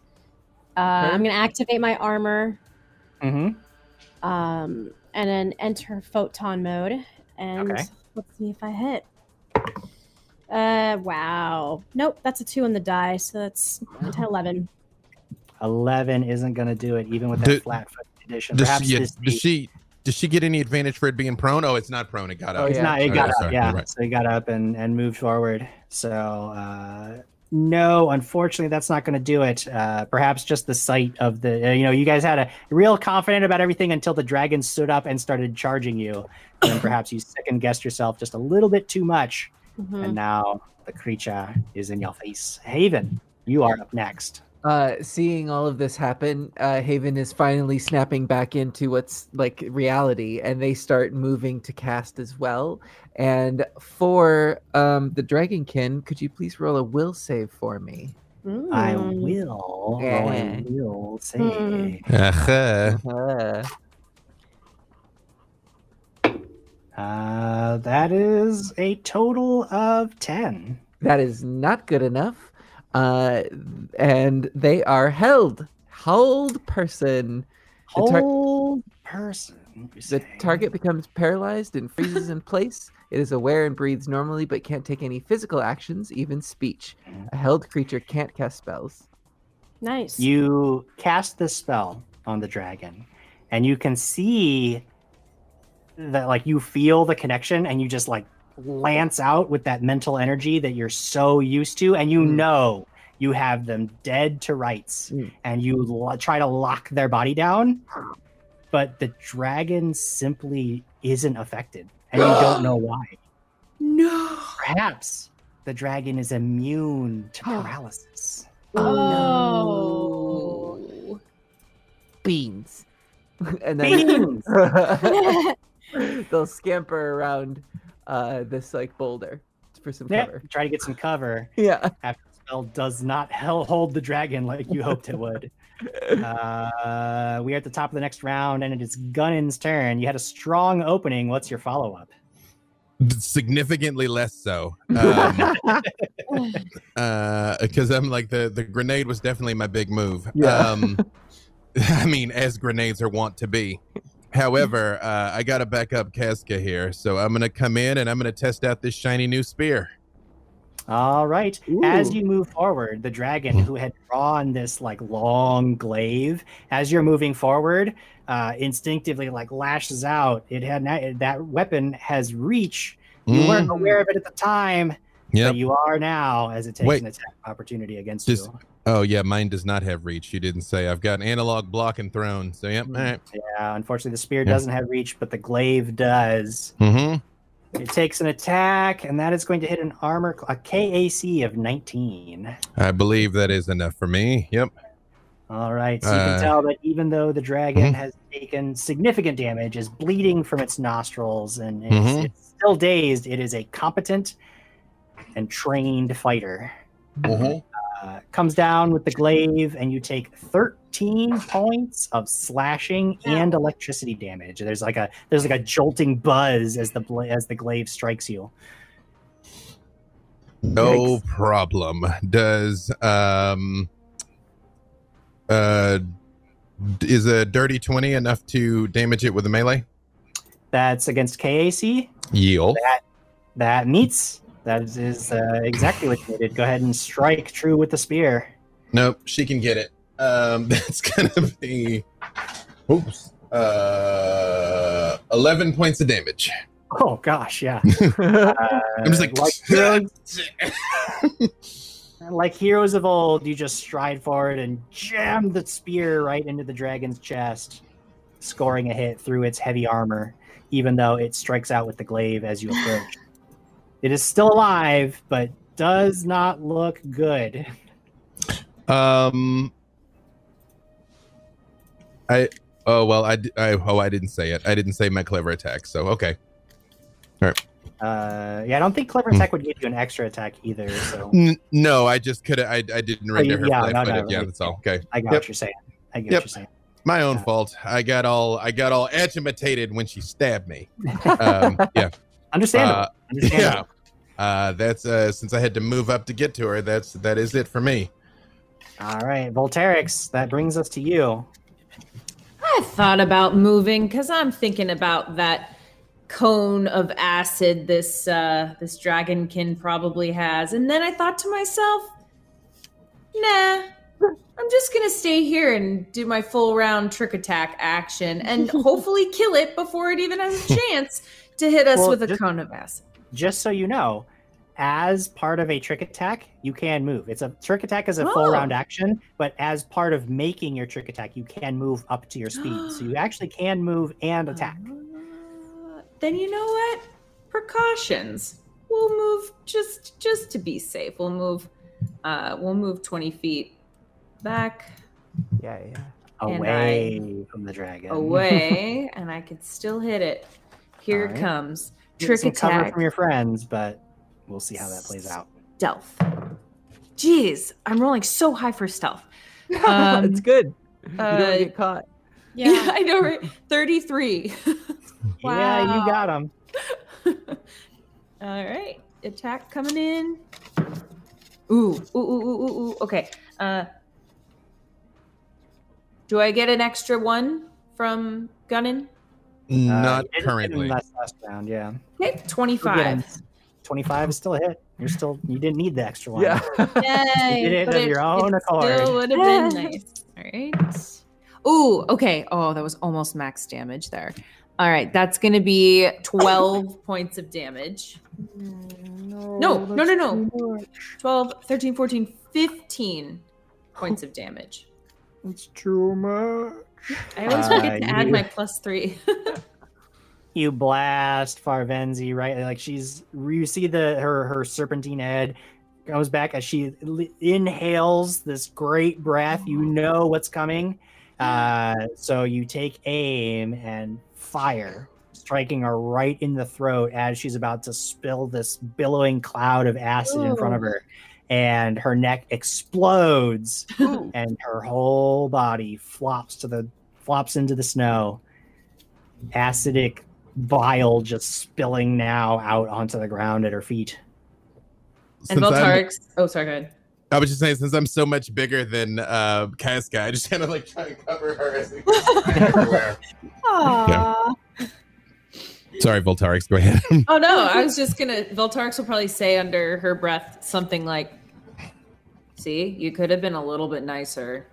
Uh, I'm going to activate my armor Mm-hmm. um, and then enter photon mode. And Okay. let's see if I hit. Uh, wow. Nope, that's a two on the die. So that's 11. 11 isn't going to do it, even with that Do- flat foot condition. Does Perhaps she, does she does she get any advantage for it being prone? Oh, it's not prone. It got up. Oh, up. it's yeah. not, it Okay, got up, sorry, yeah. right. So he got up and, and moved forward. So, uh, no, unfortunately, that's not going to do it. Uh, perhaps just the sight of the, uh, you know, you guys had a real confident about everything until the dragon stood up and started charging you. And perhaps you second guessed yourself just a little bit too much. Mhm. And now the creature is in your face. Haven, you are up next. Uh, seeing all of this happen, uh, Haven is finally snapping back into what's like reality, and they start moving to cast as well. And for um, the Dragonkin, could you please roll a will save for me? I Mm. will. Yeah. roll a will save. Hmm. Uh-huh. Uh, Uh, that is a total of 10. That is not good enough. Uh, and they are held. Held person. The tar- Whole person. The target becomes paralyzed and freezes in place. It is aware and breathes normally, but can't take any physical actions, even speech. A held creature can't cast spells. Nice. You cast this spell on the dragon, and you can see that, like, you feel the connection, and you just like lance out with that mental energy that you're so used to, and you Mm. know you have them dead to rights, Mm. and you lo- try to lock their body down, but the dragon simply isn't affected, and you don't (gasps) know why. No. Perhaps the dragon is immune to (gasps) paralysis. Oh. Beans. (laughs) and then Beans! (laughs) (laughs) (laughs) they'll scamper around uh, this like boulder for some Yeah, cover. try to get some cover. (laughs) Yeah. after the spell does not hel- hold the dragon like you hoped it would. (laughs) Uh, we are at the top of the next round, and it is Gunnin's turn. You had a strong opening. What's your follow up? significantly less so um, uh because i'm like the the grenade was definitely my big move Yeah. um i mean as grenades are wont to be however uh i gotta back up Kazka here so i'm gonna come in and i'm gonna test out this shiny new spear All right. As you move forward, the dragon who had drawn this like long glaive, as you're moving forward, uh, instinctively like lashes out. It had na- that weapon has reach. You Mm, weren't aware of it at the time, yep. but you are now as it takes Wait. an attack opportunity against Just- you. Oh yeah mine does not have reach you didn't say i've got an analog block and thrown so yep Mm. all right Yeah, unfortunately, the spear Yeah. doesn't have reach, but the glaive does. mm-hmm. It takes an attack, and that is going to hit an armor, a KAC of 19. i believe that is enough for me yep All right, so you Uh, can tell that even though the dragon Mhm. has taken significant damage, is bleeding from its nostrils, and it's, Mhm. it's still dazed, it is a competent and trained fighter. Uh, comes down with the glaive, and you take 13 points of slashing and electricity damage. There's like a there's like a jolting buzz as the bla- as the glaive strikes you. No problem. Does um uh is a dirty 20 enough to damage it with a melee? That's against KAC. Yield. That meets. That is, uh, exactly what you did. Go ahead and strike true with the spear. Nope, she can get it. Um (laughs) that's gonna be oops. Uh 11 points of damage. Oh gosh, yeah. Uh, (laughs) I'm just like, like heroes, (laughs) like heroes of old, you just stride forward and jam the spear right into the dragon's chest, scoring a hit through its heavy armor, even though it strikes out with the glaive as you approach. It is still alive, but does not look good. um I oh well I, I oh I didn't say it. I didn't say my clever attack. So okay. All right. Uh, yeah, I don't think clever Hmm. attack would give you an extra attack either. So N- no, I just could I I didn't render you- her yeah, flat no, no, footed. Yeah, that's all. Okay. I got Yep. what you're saying. I get Yep. what you're saying. My own Yeah. fault. I got all I got all agitated when she stabbed me. (laughs) Um, yeah, Understandable. uh, Understandable. Yeah. Uh, that's uh, since I had to move up to get to her. That's that is it for me. All right, Volterix, that brings us to you. I thought about moving because I'm thinking about that cone of acid this uh, this dragonkin probably has, and then I thought to myself, nah. I'm just gonna stay here and do my full round trick attack action and (laughs) hopefully kill it before it even has a chance to hit us Well, with a just- cone of acid. Just so you know, as part of a trick attack, you can move. It's a trick attack is a full Oh. round action, but as part of making your trick attack, you can move up to your (gasps) speed. so you actually can move and attack. Uh, then you know what? Precautions. We'll move just just to be safe. We'll move. Uh, we'll move twenty feet back yeah, yeah. Away from the dragon. away, (laughs) and I can still hit it. Here it Alright. comes. Trick some cover attack. from your friends, but we'll see how that plays out. Stealth. Jeez, I'm rolling so high for stealth. (laughs) Um, it's good. You uh, don't get caught. Yeah, (laughs) I know, right? Thirty-three. (laughs) Yeah, you got him. All right, attack coming in. Ooh, ooh, ooh, ooh, ooh, ooh. Okay. Uh, do I get an extra one from Gunnin? Not Uh, you didn't hit him currently. Last, last round, yeah. Okay, You'll get him. twenty-five. 25 is still a hit. You're still, you didn't need the extra one. Yeah. (laughs) You did it But of your own it accord. Still would have been nice. All right. Ooh, okay. Oh, that was almost max damage there. All right, that's going to be 12 (coughs) points of damage. No, no, no, no. 12, 13, 14, 15 points of (laughs) damage. It's too much. I always Uh, forget to add my plus three. (laughs) you blast Farvenzi right? Like she's you see the her her serpentine head goes back as she inhales this great breath. You know what's coming. Uh so you take aim and fire striking her right in the throat as she's about to spill this billowing cloud of acid in front of her. And her neck explodes and her whole body flops to the flops into the snow. Acidic bile just spilling now out onto the ground at her feet and Since I'm- Volterix. Oh, sorry, go ahead. I was just saying, since I'm so much bigger than uh, Kazka, I just kind of like try and cover her as we everywhere. (laughs) Aww. Sorry, Volterix, go ahead. (laughs) Oh, no. I was just going to. Volterix will probably say under her breath something like, See, you could have been a little bit nicer.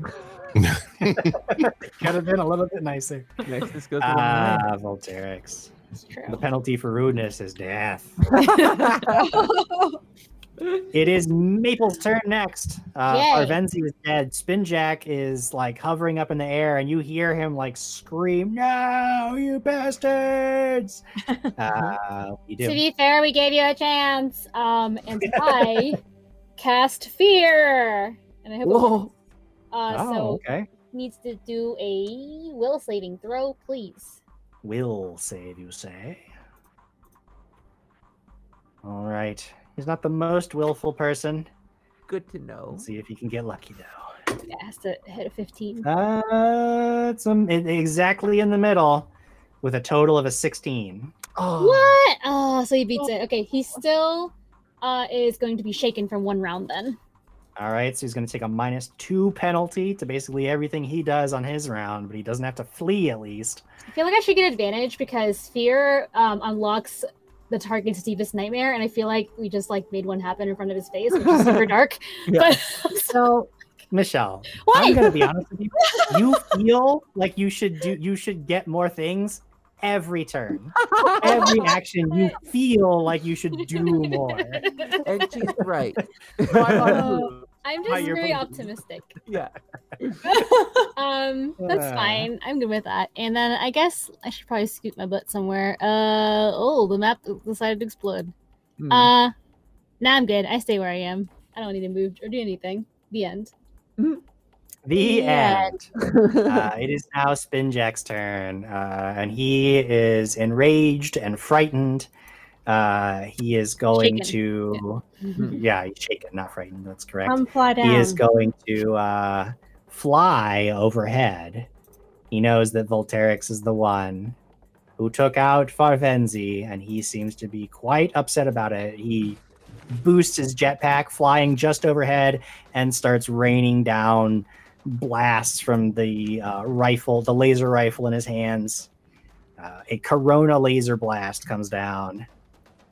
(laughs) could have been a little bit nicer. Niceness goes a long way. ah volterix. The penalty for rudeness is death. (laughs) It is maple's turn next. Uh Yay. Arvenzi is dead. Spinjack is like hovering up in the air and you hear him like scream no you bastards! (laughs) Uh you To be fair, we gave you a chance. Um, and I cast fear, and I hope. It Whoa. works. Uh, oh so okay needs to do a will saving throw, please. will save you say all right he's not the most willful person Good to know. let's see if he can get lucky though Yeah, has to hit a fifteen. Uh, it's um, it- exactly in the middle with a total of a 16. Oh. What? Oh, so he beats it. Okay, he still uh is going to be shaken from one round then. All right, so he's going to take a minus two penalty to basically everything he does on his round, but he doesn't have to flee at least. I feel like I should get advantage because fear um, unlocks the target's deepest nightmare, and I feel like we just like made one happen in front of his face, which is super (laughs) dark. Yeah. But So, Michelle, What? I'm going to be honest with you. (laughs) You feel like you should do, you should get more things every turn. Every (laughs) action, you feel like you should do more. And she's right. Oh. I'm just very playing. optimistic. (laughs) yeah. (laughs) um, that's Uh. fine. I'm good with that. And then I guess I should probably scoot my butt somewhere. Uh oh, the map decided to explode. Hmm. Uh, nah, I'm good. I stay where I am. I don't need to move or do anything. The end. The Yeah. end. uh, (laughs) it is now Spinjack's turn, uh, and he is enraged and frightened. Uh, he is going Shaken. to, yeah, he's shaken, not frightened. That's correct. Come fly down. he is going to uh, fly overhead. He knows that Volterix is the one who took out Farvenzi, and he seems to be quite upset about it. He boosts his jetpack, flying just overhead, and starts raining down blasts from the uh, rifle, the laser rifle in his hands. Uh, a Corona laser blast comes down.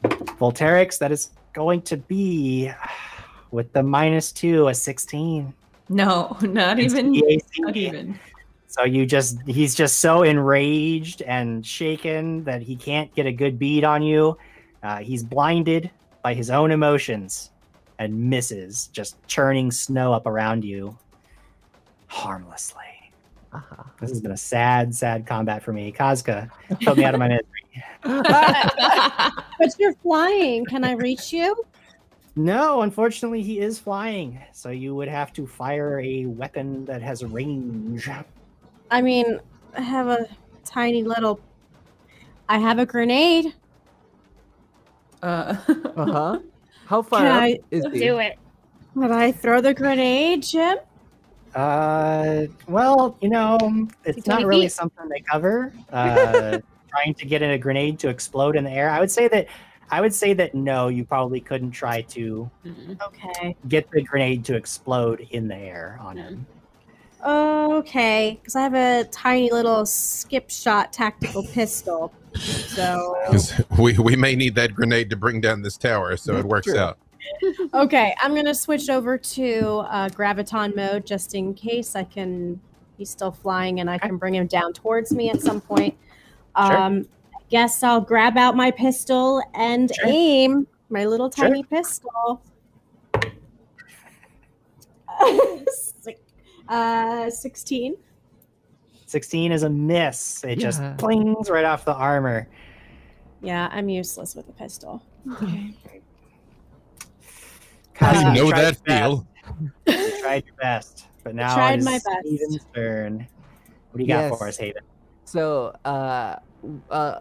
Volterix, that is going to be with the minus two, a 16. No, not It's even. EAC. Not even. So you just he's just so enraged and shaken that he can't get a good bead on you. Uh, he's blinded by his own emotions and misses, just churning snow up around you harmlessly. Uh-huh. (laughs) This has been a sad, sad combat for me. Kazka, put me out of my misery. (laughs) but you're flying. Can I reach you? No, unfortunately, he is flying, so you would have to fire a weapon that has range. I mean, I have a tiny little. I have a grenade. Uh, Uh-huh. (laughs) How far Can up I- is he? Do it. Would I throw the grenade, Jim? Uh, well, you know, it's not really feet? something they cover. (laughs) Uh, trying to get in a grenade to explode in the air? I would say that I would say that no, you probably couldn't try to Okay. get the grenade to explode in the air on him. Okay. Because I have a tiny little skip shot tactical (laughs) pistol. So (laughs) we, we may need that grenade to bring down this tower, so it works True. out. Okay, I'm gonna switch over to uh, graviton mode just in case I can. He's still flying, and I can bring him down towards me at some point. Sure. Um, I guess I'll grab out my pistol and Sure. aim my little Sure. tiny pistol. (laughs) Six- uh, sixteen. 16 is a miss. It just Yeah. plings right off the armor. Yeah, I'm useless with a pistol. How do Kyle, you know that feel? You tried your best, but now tried it is my best. Steven's turn. What do you got for us, Haven? So, uh, uh,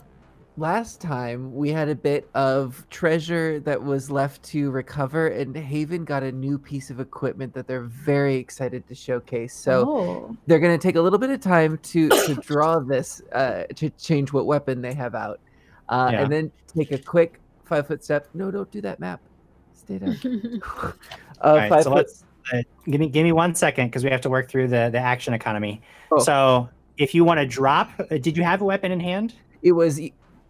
last time we had a bit of treasure that was left to recover, and Haven got a new piece of equipment that they're very excited to showcase. So oh. they're going to take a little bit of time to to draw this, uh, to change what weapon they have out, uh, Yeah. and then take a quick five foot step. No, don't do that map. Stay down. (laughs) uh, All right, five so foot. let's uh, give me give me one second because we have to work through the the action economy. Oh. So if you want to drop, uh, did you have a weapon in hand? It was.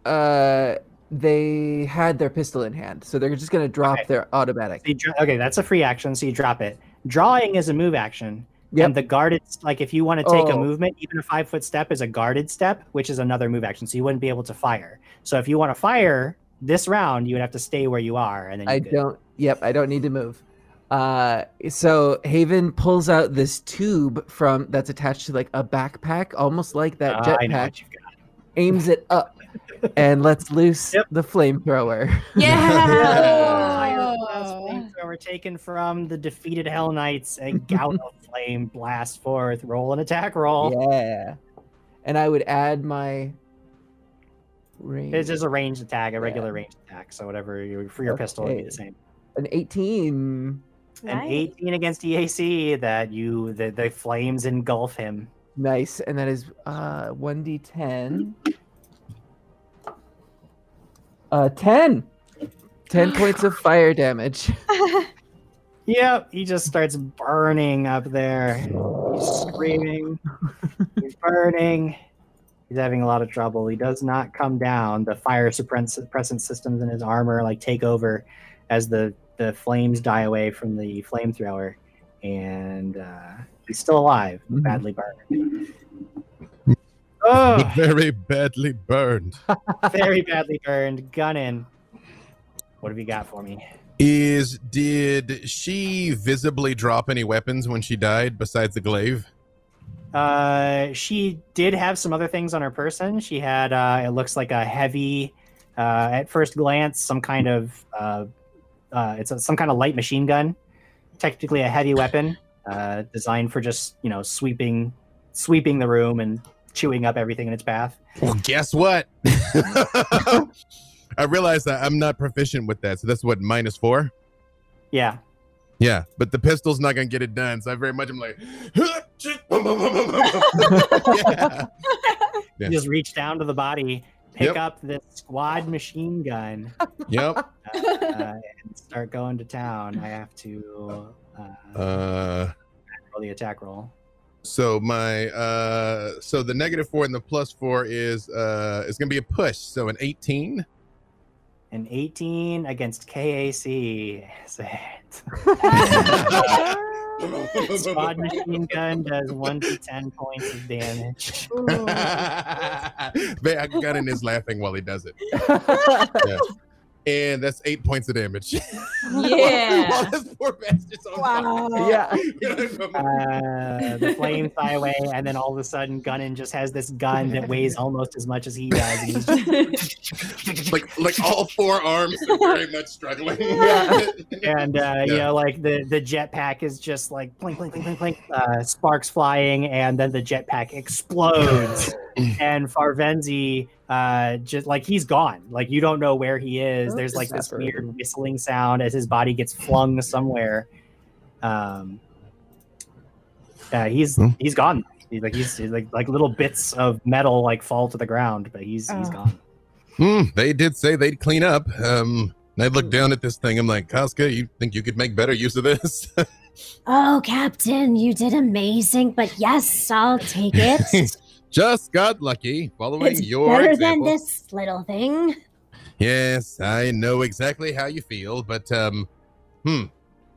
Uh, they had their pistol in hand, so they're just going to drop Okay. their automatic. So dro- okay, that's a free action, so you drop it. Drawing is a move action. Yep. And the guarded, like if you want to take a Oh. movement, even a five foot step is a guarded step, which is another move action. So you wouldn't be able to fire. So if you want to fire this round, you would have to stay where you are, and then you I could- don't. Yep, I don't need to move. Uh, so Haven pulls out this tube from that's attached to like a backpack, almost like that I know jetpack. what you've got. Aims it up and lets loose Yep. the flamethrower. (laughs) Yeah. Flamethrower taken from the defeated Hell Knights. A gout of (laughs) flame blast forth. Roll an attack roll. Yeah, and I would add my. Range. It's just a ranged attack, a regular Yeah. ranged attack. So whatever you for your pistol would be the same. an 18. An Nice. 18 against EAC that you the, the flames engulf him. Nice, and that is uh 1d10. Uh 10. 10 (gasps) points of fire damage. (laughs) Yep, he just starts burning up there. He's (laughs) screaming. He's burning. He's having a lot of trouble. He does not come down. The fire suppressant systems in his armor like take over as the the flames die away from the flamethrower, and uh, he's still alive, Mhm. badly burned. (laughs) Oh, Very badly burned. (laughs) very badly burned. Gunnin. What have you got for me? Is did she visibly drop any weapons when she died besides the glaive? Uh, she did have some other things on her person. She had, uh, it looks like a heavy, uh, at first glance, some kind of, uh, uh, it's a, some kind of light machine gun. Technically, a heavy weapon, uh, designed for just you know sweeping, sweeping the room and chewing up everything in its path. Well, guess what? (laughs) I realized that I'm not proficient with that, so that's what minus four. Yeah, Yeah, but the pistol's not gonna get it done. So I very much am like, (laughs) yeah. Yeah. just reach down to the body, pick Yep. up this squad machine gun, Yep. uh, uh, and start going to town. I have to uh, Uh, roll the attack roll. so my uh, so the negative four and the plus four is uh, is gonna be a push. So an 18. An 18 against KAC. Is it? (laughs) Squad machine gun does one to ten points of damage. (laughs) Gunnin is laughing while he does it. (laughs) And that's eight points of damage. (laughs) Yeah. While this poor bastard's on Wow. yeah. (laughs) Uh, the flames fly away, and then all of a sudden, Gunnin just has this gun that (laughs) weighs almost as much as he does. And he's just, like like all four arms are very much struggling. Yeah. and uh, you know, like the the jetpack is just like blink, blink, blink, blink, blink, uh, sparks flying, and then the jetpack explodes, (clears throat) and Farvenzi uh just like he's gone like you don't know where he is there's like this weird whistling sound as his body gets flung somewhere um uh, he's Hmm. he's gone He's like he's he's like like little bits of metal like fall to the ground, but he's he's Oh. gone. Hmm, they did say they'd clean up. Um, and I look down at this thing. I'm like, Kazka, you think you could make better use of this? (laughs) Oh, Captain, you did amazing, but yes, I'll take it. (laughs) Just got lucky following it's your better example. than this little thing. Yes, I know exactly how you feel, but um, hmm.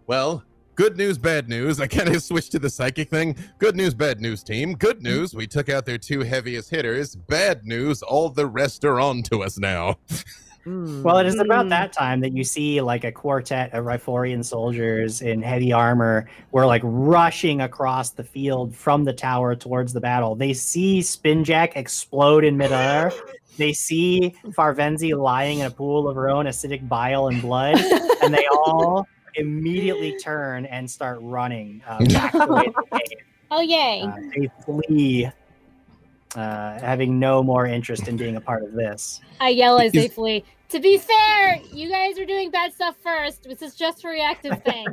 Well, good news, bad news. I kind of switched to the psychic thing. Good news, bad news, team. Good news, we took out their two heaviest hitters. Bad news, all the rest are on to us now. (laughs) Hmm. Well, it is about Mm. that time that you see like a quartet of Riforian soldiers in heavy armor were like rushing across the field from the tower towards the battle. They see Spinjack explode in midair. They see Farvenzi lying in a pool of her own acidic bile and blood, and they all immediately turn and start running uh, back the way they (laughs) came. Oh yay! Uh, they flee, uh, having no more interest in being a part of this. I yell as they Is- flee. To be fair, you guys are doing bad stuff first. This is just a reactive thing.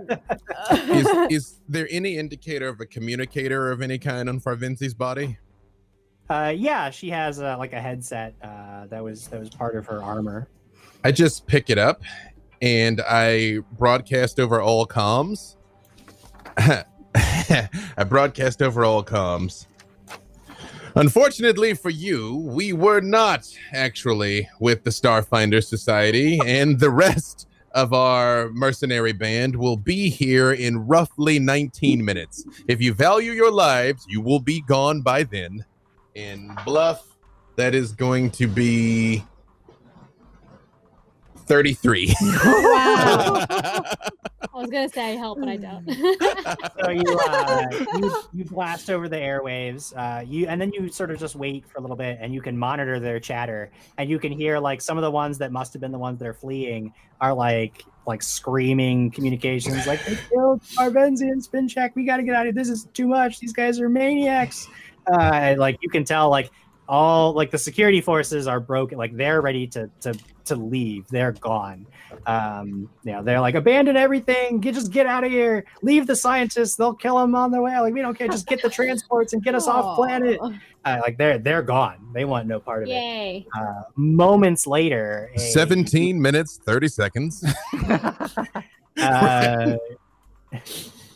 (laughs) Is, (laughs) is there any indicator of a communicator of any kind on Farvinzi's body? Uh, yeah, she has uh, like a headset uh, that was that was part of her armor. I just pick it up and I broadcast over all comms. (laughs) I broadcast over all comms. Unfortunately for you, we were not actually with the Starfinder Society, and the rest of our mercenary band will be here in roughly 19 minutes. If you value your lives, you will be gone by then. In bluff, that is going to be 33. (laughs) Wow. (laughs) I was gonna say help, but I don't. (laughs) So you, uh, you you blast over the airwaves, uh, you and then you sort of just wait for a little bit, and you can monitor their chatter, and you can hear like some of the ones that must have been the ones that are fleeing are like like screaming communications, like they killed Arvenzi and Spincheck. We got to get out of here. This is too much. These guys are maniacs. Uh, like you can tell, like all like the security forces are broken. Like they're ready to to to leave. They're gone. Um, you know, they're like abandon everything. Get just get out of here. Leave the scientists. They'll kill them on their way. Like we don't care. Just get the transports and get us off (laughs) planet. Uh, like they're they're gone. They want no part of it. Yay! Uh, moments later, a- 17 minutes, 30 seconds. (laughs) (laughs) uh,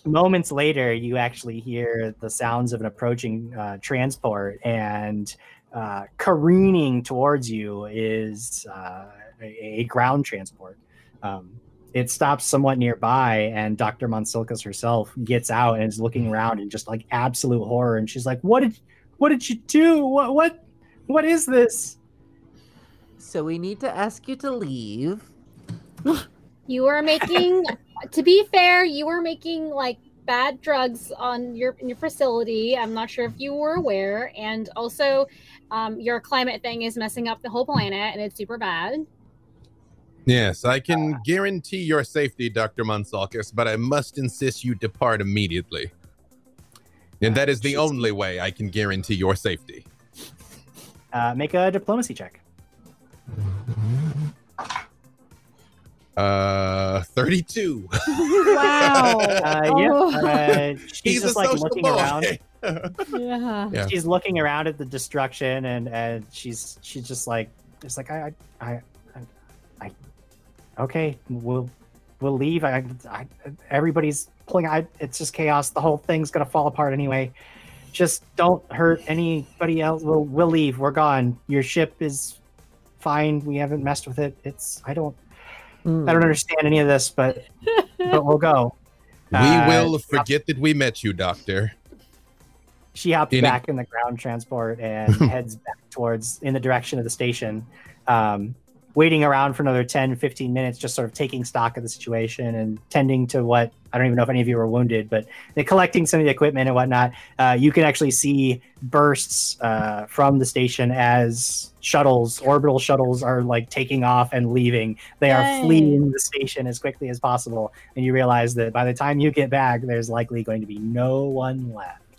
moments later, you actually hear the sounds of an approaching uh, transport, and uh, careening towards you is uh, a, a ground transport. Um, it stops somewhat nearby, and Dr. Monsilkas herself gets out and is looking around in just like absolute horror. And she's like, "What did, what did you do? What, what, what is this?" so we need to ask you to leave. You were making. to be fair, you were making like bad drugs on your in your facility. I'm not sure if you were aware, and also, um, your climate thing is messing up the whole planet, and it's super bad. Yes, I can guarantee your safety, Dr. Monsalkis, but I must insist you depart immediately. And that is the only way I can guarantee your safety. Uh, make a diplomacy check. Uh, 32. (laughs) (laughs) Wow. Uh, yeah, uh, she's He's just a like looking boy. around. Yeah. Yeah. She's looking around at the destruction, and and she's she's just like it's like I I I, I, I okay, we'll we'll leave. I, I everybody's pulling. I it's just chaos. The whole thing's gonna fall apart anyway. Just don't hurt anybody else. We'll we'll leave. We're gone. Your ship is fine. We haven't messed with it. It's I don't Hmm. I don't understand any of this, but but we'll go. We Uh, will forget that we met you, Doctor. She hops In a- back in the ground transport and (laughs) heads back towards in the direction of the station um, waiting around for another 10 15 minutes just sort of taking stock of the situation and tending to what i don't even know if any of you were wounded but they're collecting some of the equipment and whatnot uh, you can actually see bursts uh, from the station as shuttles orbital shuttles are like taking off and leaving. They are fleeing the station as quickly as possible and you realize that by the time you get back there's likely going to be no one left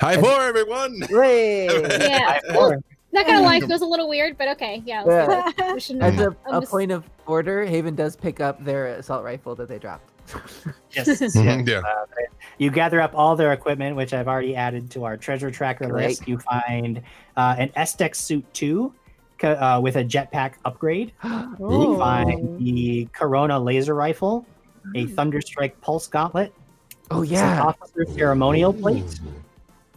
Hi for everyone. (laughs) Hooray! Yeah. By four. Not gonna lie, it feels a little weird, but okay. Yeah. let's. We should. (laughs) As a, I'm a just- point of order, Haven does pick up their assault rifle that they dropped. (laughs) Yes, yes. Yeah. Uh, you gather up all their equipment, which I've already added to our treasure tracker Great. list. You find uh, an Estex suit 2 uh, with a jetpack upgrade. (gasps) You find the Corona laser rifle, a Thunderstrike pulse gauntlet, oh yeah. officer ceremonial plate,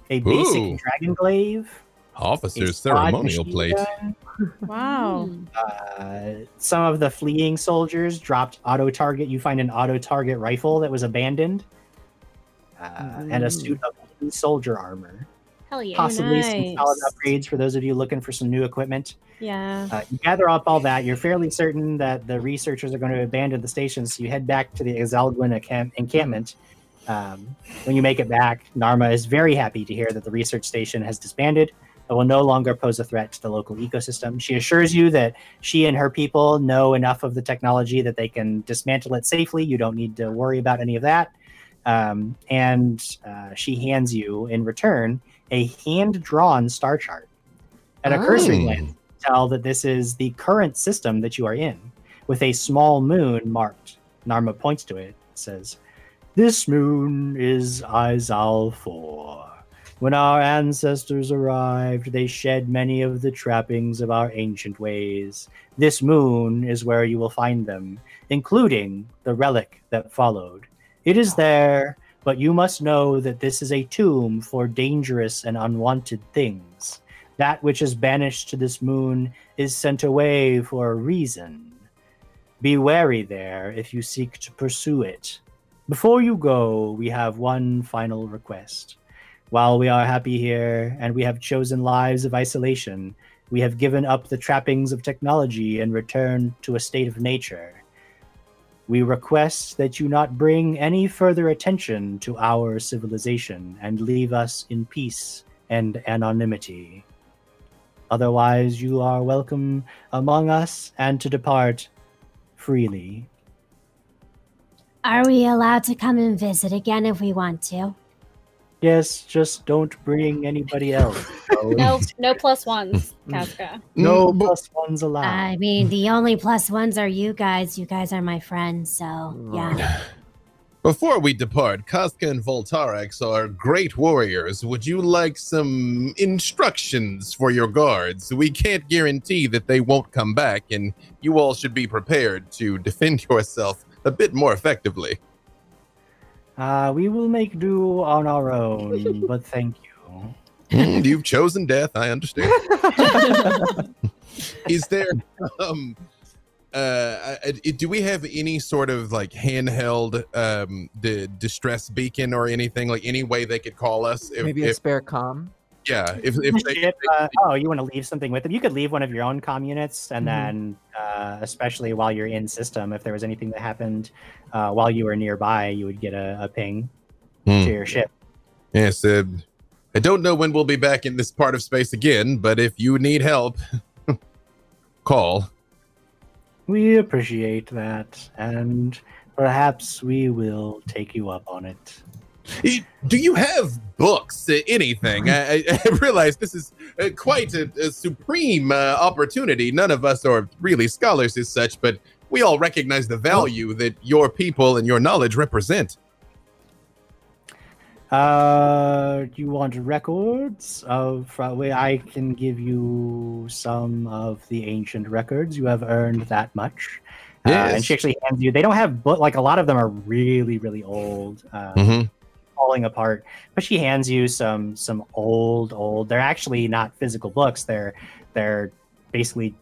a basic Ooh. dragon glaive, Officer's ceremonial plate. gun. (laughs) Wow. Hmm. Uh, some of the fleeing soldiers dropped auto target. You find an auto target rifle that was abandoned, uh, and a suit of soldier armor. Hell yeah. Possibly some solid upgrades for those of you looking for some new equipment. Yeah. Uh, you gather up all that. You're fairly certain that the researchers are going to abandon the station, so you head back to the Izalguun accamp- encampment. Um, when you make it back, Narma is very happy to hear that the research station has disbanded and will no longer pose a threat to the local ecosystem. She assures you that she and her people know enough of the technology that they can dismantle it safely. You don't need to worry about any of that. Um, and uh, she hands you, in return, a hand drawn star chart. At a cursory glance, tell that this is the current system that you are in, with a small moon marked. Narma points to it, says, This moon is Izal 4. When our ancestors arrived, they shed many of the trappings of our ancient ways. This moon is where you will find them, including the relic that followed. It is there, but you must know that this is a tomb for dangerous and unwanted things. That which is banished to this moon is sent away for a reason. Be wary there if you seek to pursue it. Before you go, we have one final request. While we are happy here and we have chosen lives of isolation, we have given up the trappings of technology and returned to a state of nature. We request that you not bring any further attention to our civilization and leave us in peace and anonymity. Otherwise, you are welcome among us and to depart freely. Are we allowed to come and visit again if we want to? Yes, just don't bring anybody else. (laughs) No, no plus ones, Kazka. no Mm, plus ones allowed. I mean, the only plus ones are you guys. You guys are my friends, so yeah. (laughs) Before we depart, Kazka and Volterix are great warriors. Would you like some instructions for your guards? We can't guarantee that they won't come back, and you all should be prepared to defend yourself a bit more effectively. Uh, we will make do on our own, (laughs) but thank you. Mm, (laughs) You've chosen death, I understand. (laughs) Is there um uh I- I- do we have any sort of like handheld um the distress beacon or anything like any way they could call us if, Maybe a if spare com. Yeah (laughs) if, if they, Ship, uh, oh, you want to leave something with them? You could leave one of your own comm units, and Mhm. then, uh, especially while you're in system, if there was anything that happened uh, while you were nearby, you would get a, a ping Hmm. to your ship. Yes, uh, I don't know when we'll be back in this part of space again, but if you need help, (laughs) call. We appreciate that, and perhaps we will take you up on it. Do you have books, anything? I, (laughs) I- realize this is uh, quite a, a supreme uh, opportunity. None of us are really scholars as such, but we all recognize the value that your people and your knowledge represent. Uh, do you want records of? Uh, well, I can give you some of the ancient records. You have earned that much. Uh, and she actually hands you. They don't have book like a lot of them are really really old, uh, Mhm. Falling apart. But she hands you some some old old. They're actually not physical books. They're they're basically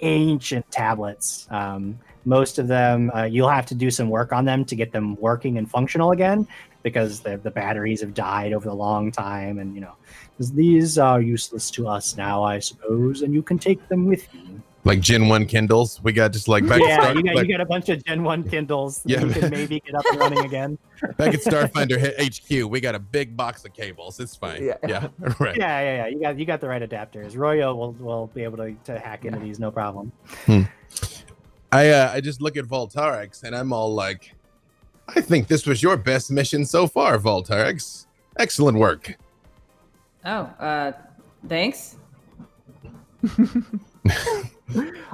ancient tablets. Um, most of them, uh, you'll have to do some work on them to get them working and functional again because the, the batteries have died over a long time. And, you know, these are useless to us now, I suppose, and you can take them with you. Like Gen 1 Kindles. We got just like back, yeah, Star, you got, like, you got a bunch of Gen 1 Kindles that Yeah. you can maybe get up and running again. (laughs) back at Starfinder H- HQ. We got a big box of cables. It's fine. Yeah. yeah. (laughs) Right. Yeah, yeah, yeah. You got you got the right adapters. Royo will, will be able to, to hack into these no problem. I uh, I just look at Volterix and I'm all like, I think this was your best mission so far, Volterix. Excellent work. Oh, uh, thanks. (laughs)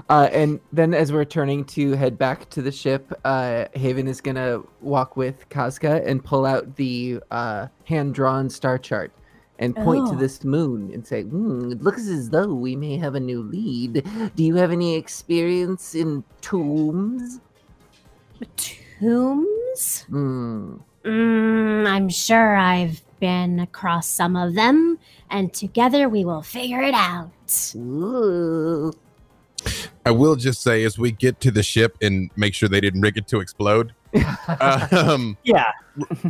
Uh, and then as we're turning to head back to the ship, uh, Haven is gonna walk with Kazka and pull out the uh, hand-drawn star chart and point to Oh. this moon and say, hmm, "It looks as though we may have a new lead. Do you have any experience in tombs?" Tombs? Hmm. Mm, I'm sure I've been across some of them, and together we will figure it out. Ooh. I will just say, as we get to the ship and make sure they didn't rig it to explode, (laughs) um, Yeah.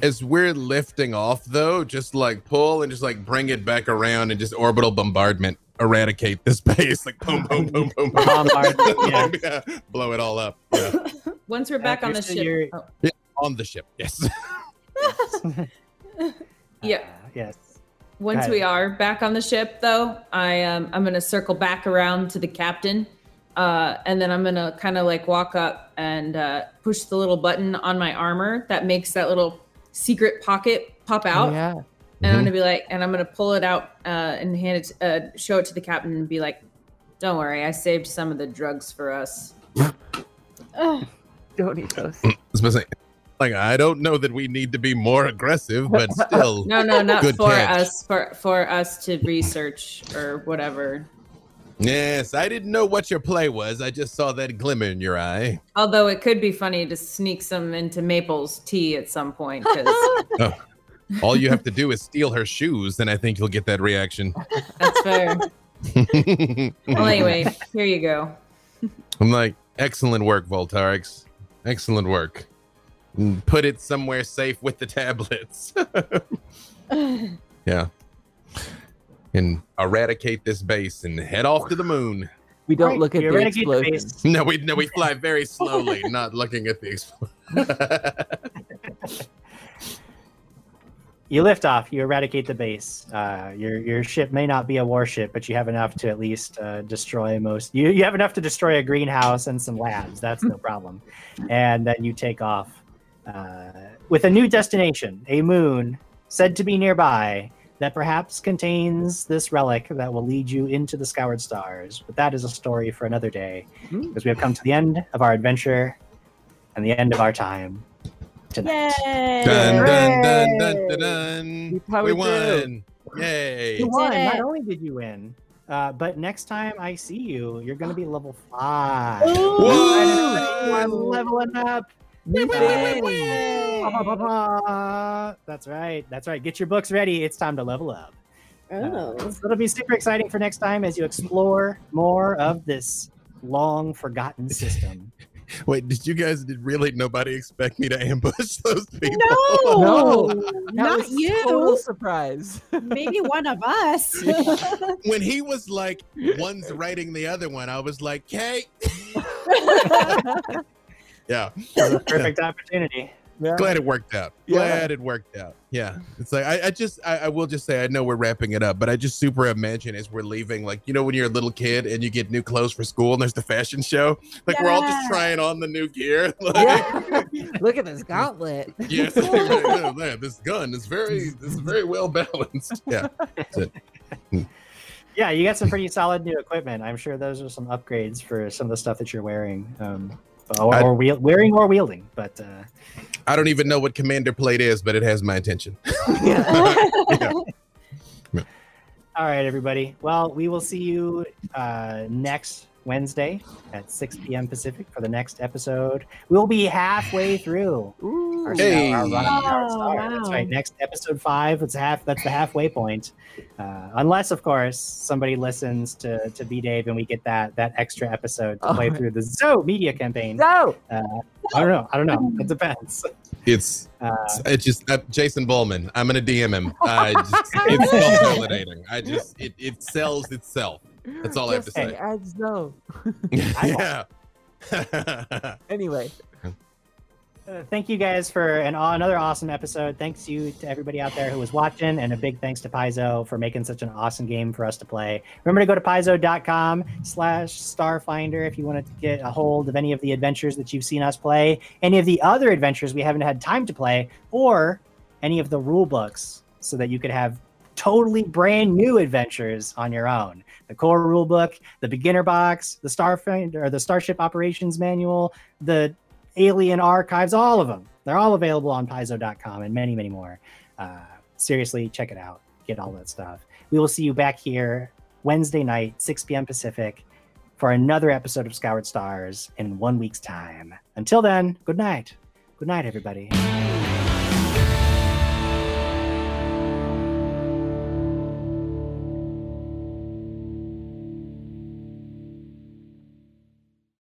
as we're lifting off, though, just like pull and just like bring it back around and just orbital bombardment eradicate this (laughs) base. Like boom, boom, boom, boom, boom. Bombard, (laughs) yeah. Yeah, Blow it all up. Yeah. Once we're back on the After ship. you're- oh, On the ship, yes. Yeah. Uh, yes. Once we are back on the ship, though, I um, I'm gonna circle back around to the captain, uh, and then I'm gonna kind of like walk up and uh, push the little button on my armor that makes that little secret pocket pop out. Oh, yeah. And I'm gonna be like, and I'm gonna pull it out uh, and hand it, uh, show it to the captain, and be like, "Don't worry, I saved some of the drugs for us." (sighs) Ugh. Doritos. I was gonna say, like I don't know that we need to be more aggressive, but (laughs) still. No, no, not Good for catch. us, for for us to research or whatever. Yes, I didn't know what your play was. I just saw that glimmer in your eye. Although it could be funny to sneak some into Maple's tea at some point. 'cause (laughs) oh, All you have to do is steal her shoes, and I think you'll get that reaction. that's fair. (laughs) Well, anyway, here you go. I'm like, excellent work, Volterix. Excellent work. Put it somewhere safe with the tablets. (laughs) yeah. And eradicate this base and head off to the moon. We don't Right, look at you the eradicate the No, we no, we fly very slowly, (laughs) not looking at the explosion. (laughs) You lift off. You eradicate the base. Uh, your your ship may not be a warship, but you have enough to at least uh, destroy most. You you have enough to destroy a greenhouse and some labs. That's no problem. And then you take off uh, with a new destination, a moon said to be nearby that perhaps contains this relic that will lead you into the scoured stars. But that is a story for another day, Hmm. because we have come to the end of our adventure and the end of our time tonight. Yay! dun, dun, dun, dun, dun, We dun. powered We won. Yay. You won. Not only did you win, uh, but next time I see you, you're going to be level five. Whoa. You are leveling up. That's right. That's right. Get your books ready. It's time to level up. Oh. Uh, so it'll be super exciting for next time as you explore more of this long forgotten system. (laughs) Wait, did you guys did really nobody expect me to ambush those people? No, No, That not was you. Total surprise. (laughs) Maybe one of us. (laughs) When he was like, one's writing the other one, I was like, Kate. Yeah. So the (laughs) perfect opportunity. Yeah. glad it worked out. Yeah. Glad it worked out. Yeah. It's like I, I just I, I will just say I know we're wrapping it up, but I just super imagine as we're leaving, like you know when you're a little kid and you get new clothes for school and there's the fashion show, like we're all just trying on the new gear. (laughs) Like, Yeah. (laughs) Look at this gauntlet. yes, like, this gun is very this is very well balanced. Yeah. That's it. Yeah, you got some pretty solid new equipment. I'm sure those are some upgrades for some of the stuff that you're wearing, um, or, I- or wheel- wearing or wielding. But uh, I don't even know what commander plate is, but it has my attention. (laughs) (laughs) all right, everybody. Well, we will see you uh, next Wednesday at 6 p.m. Pacific for the next episode. We'll be halfway through Ooh. our, Hey. our run on Oh, Star. That's wow. right. Next episode five. That's half. That's the halfway point. Uh, unless, of course, somebody listens to to B Dave and we get that that extra episode to Oh. play through the Zoe media campaign. So, I don't know. I don't know. It depends. It's Uh, it's just uh, Jason Bowman. I'm gonna DM him. I just, (laughs) it's self-validating. I just it, it sells itself. That's all I have to say. add Zoe. (laughs) yeah. (laughs) Anyway, Uh, thank you guys for an, another awesome episode. Thanks you to everybody out there who was watching, and a big thanks to Paizo for making such an awesome game for us to play. Remember to go to paizo.com slash starfinder if you want to get a hold of any of the adventures that you've seen us play, any of the other adventures we haven't had time to play, or any of the rule books so that you could have totally brand new adventures on your own. The core rulebook, the beginner box, the Starfinder or the Starship Operations Manual, the Alien Archives, all of them. They're all available on Paizo.com and many, many more. Uh, seriously, check it out. Get all that stuff. We will see you back here Wednesday night, 6 p.m. Pacific, for another episode of Skyward Stars in one week's time. Until then, good night. Good night, everybody.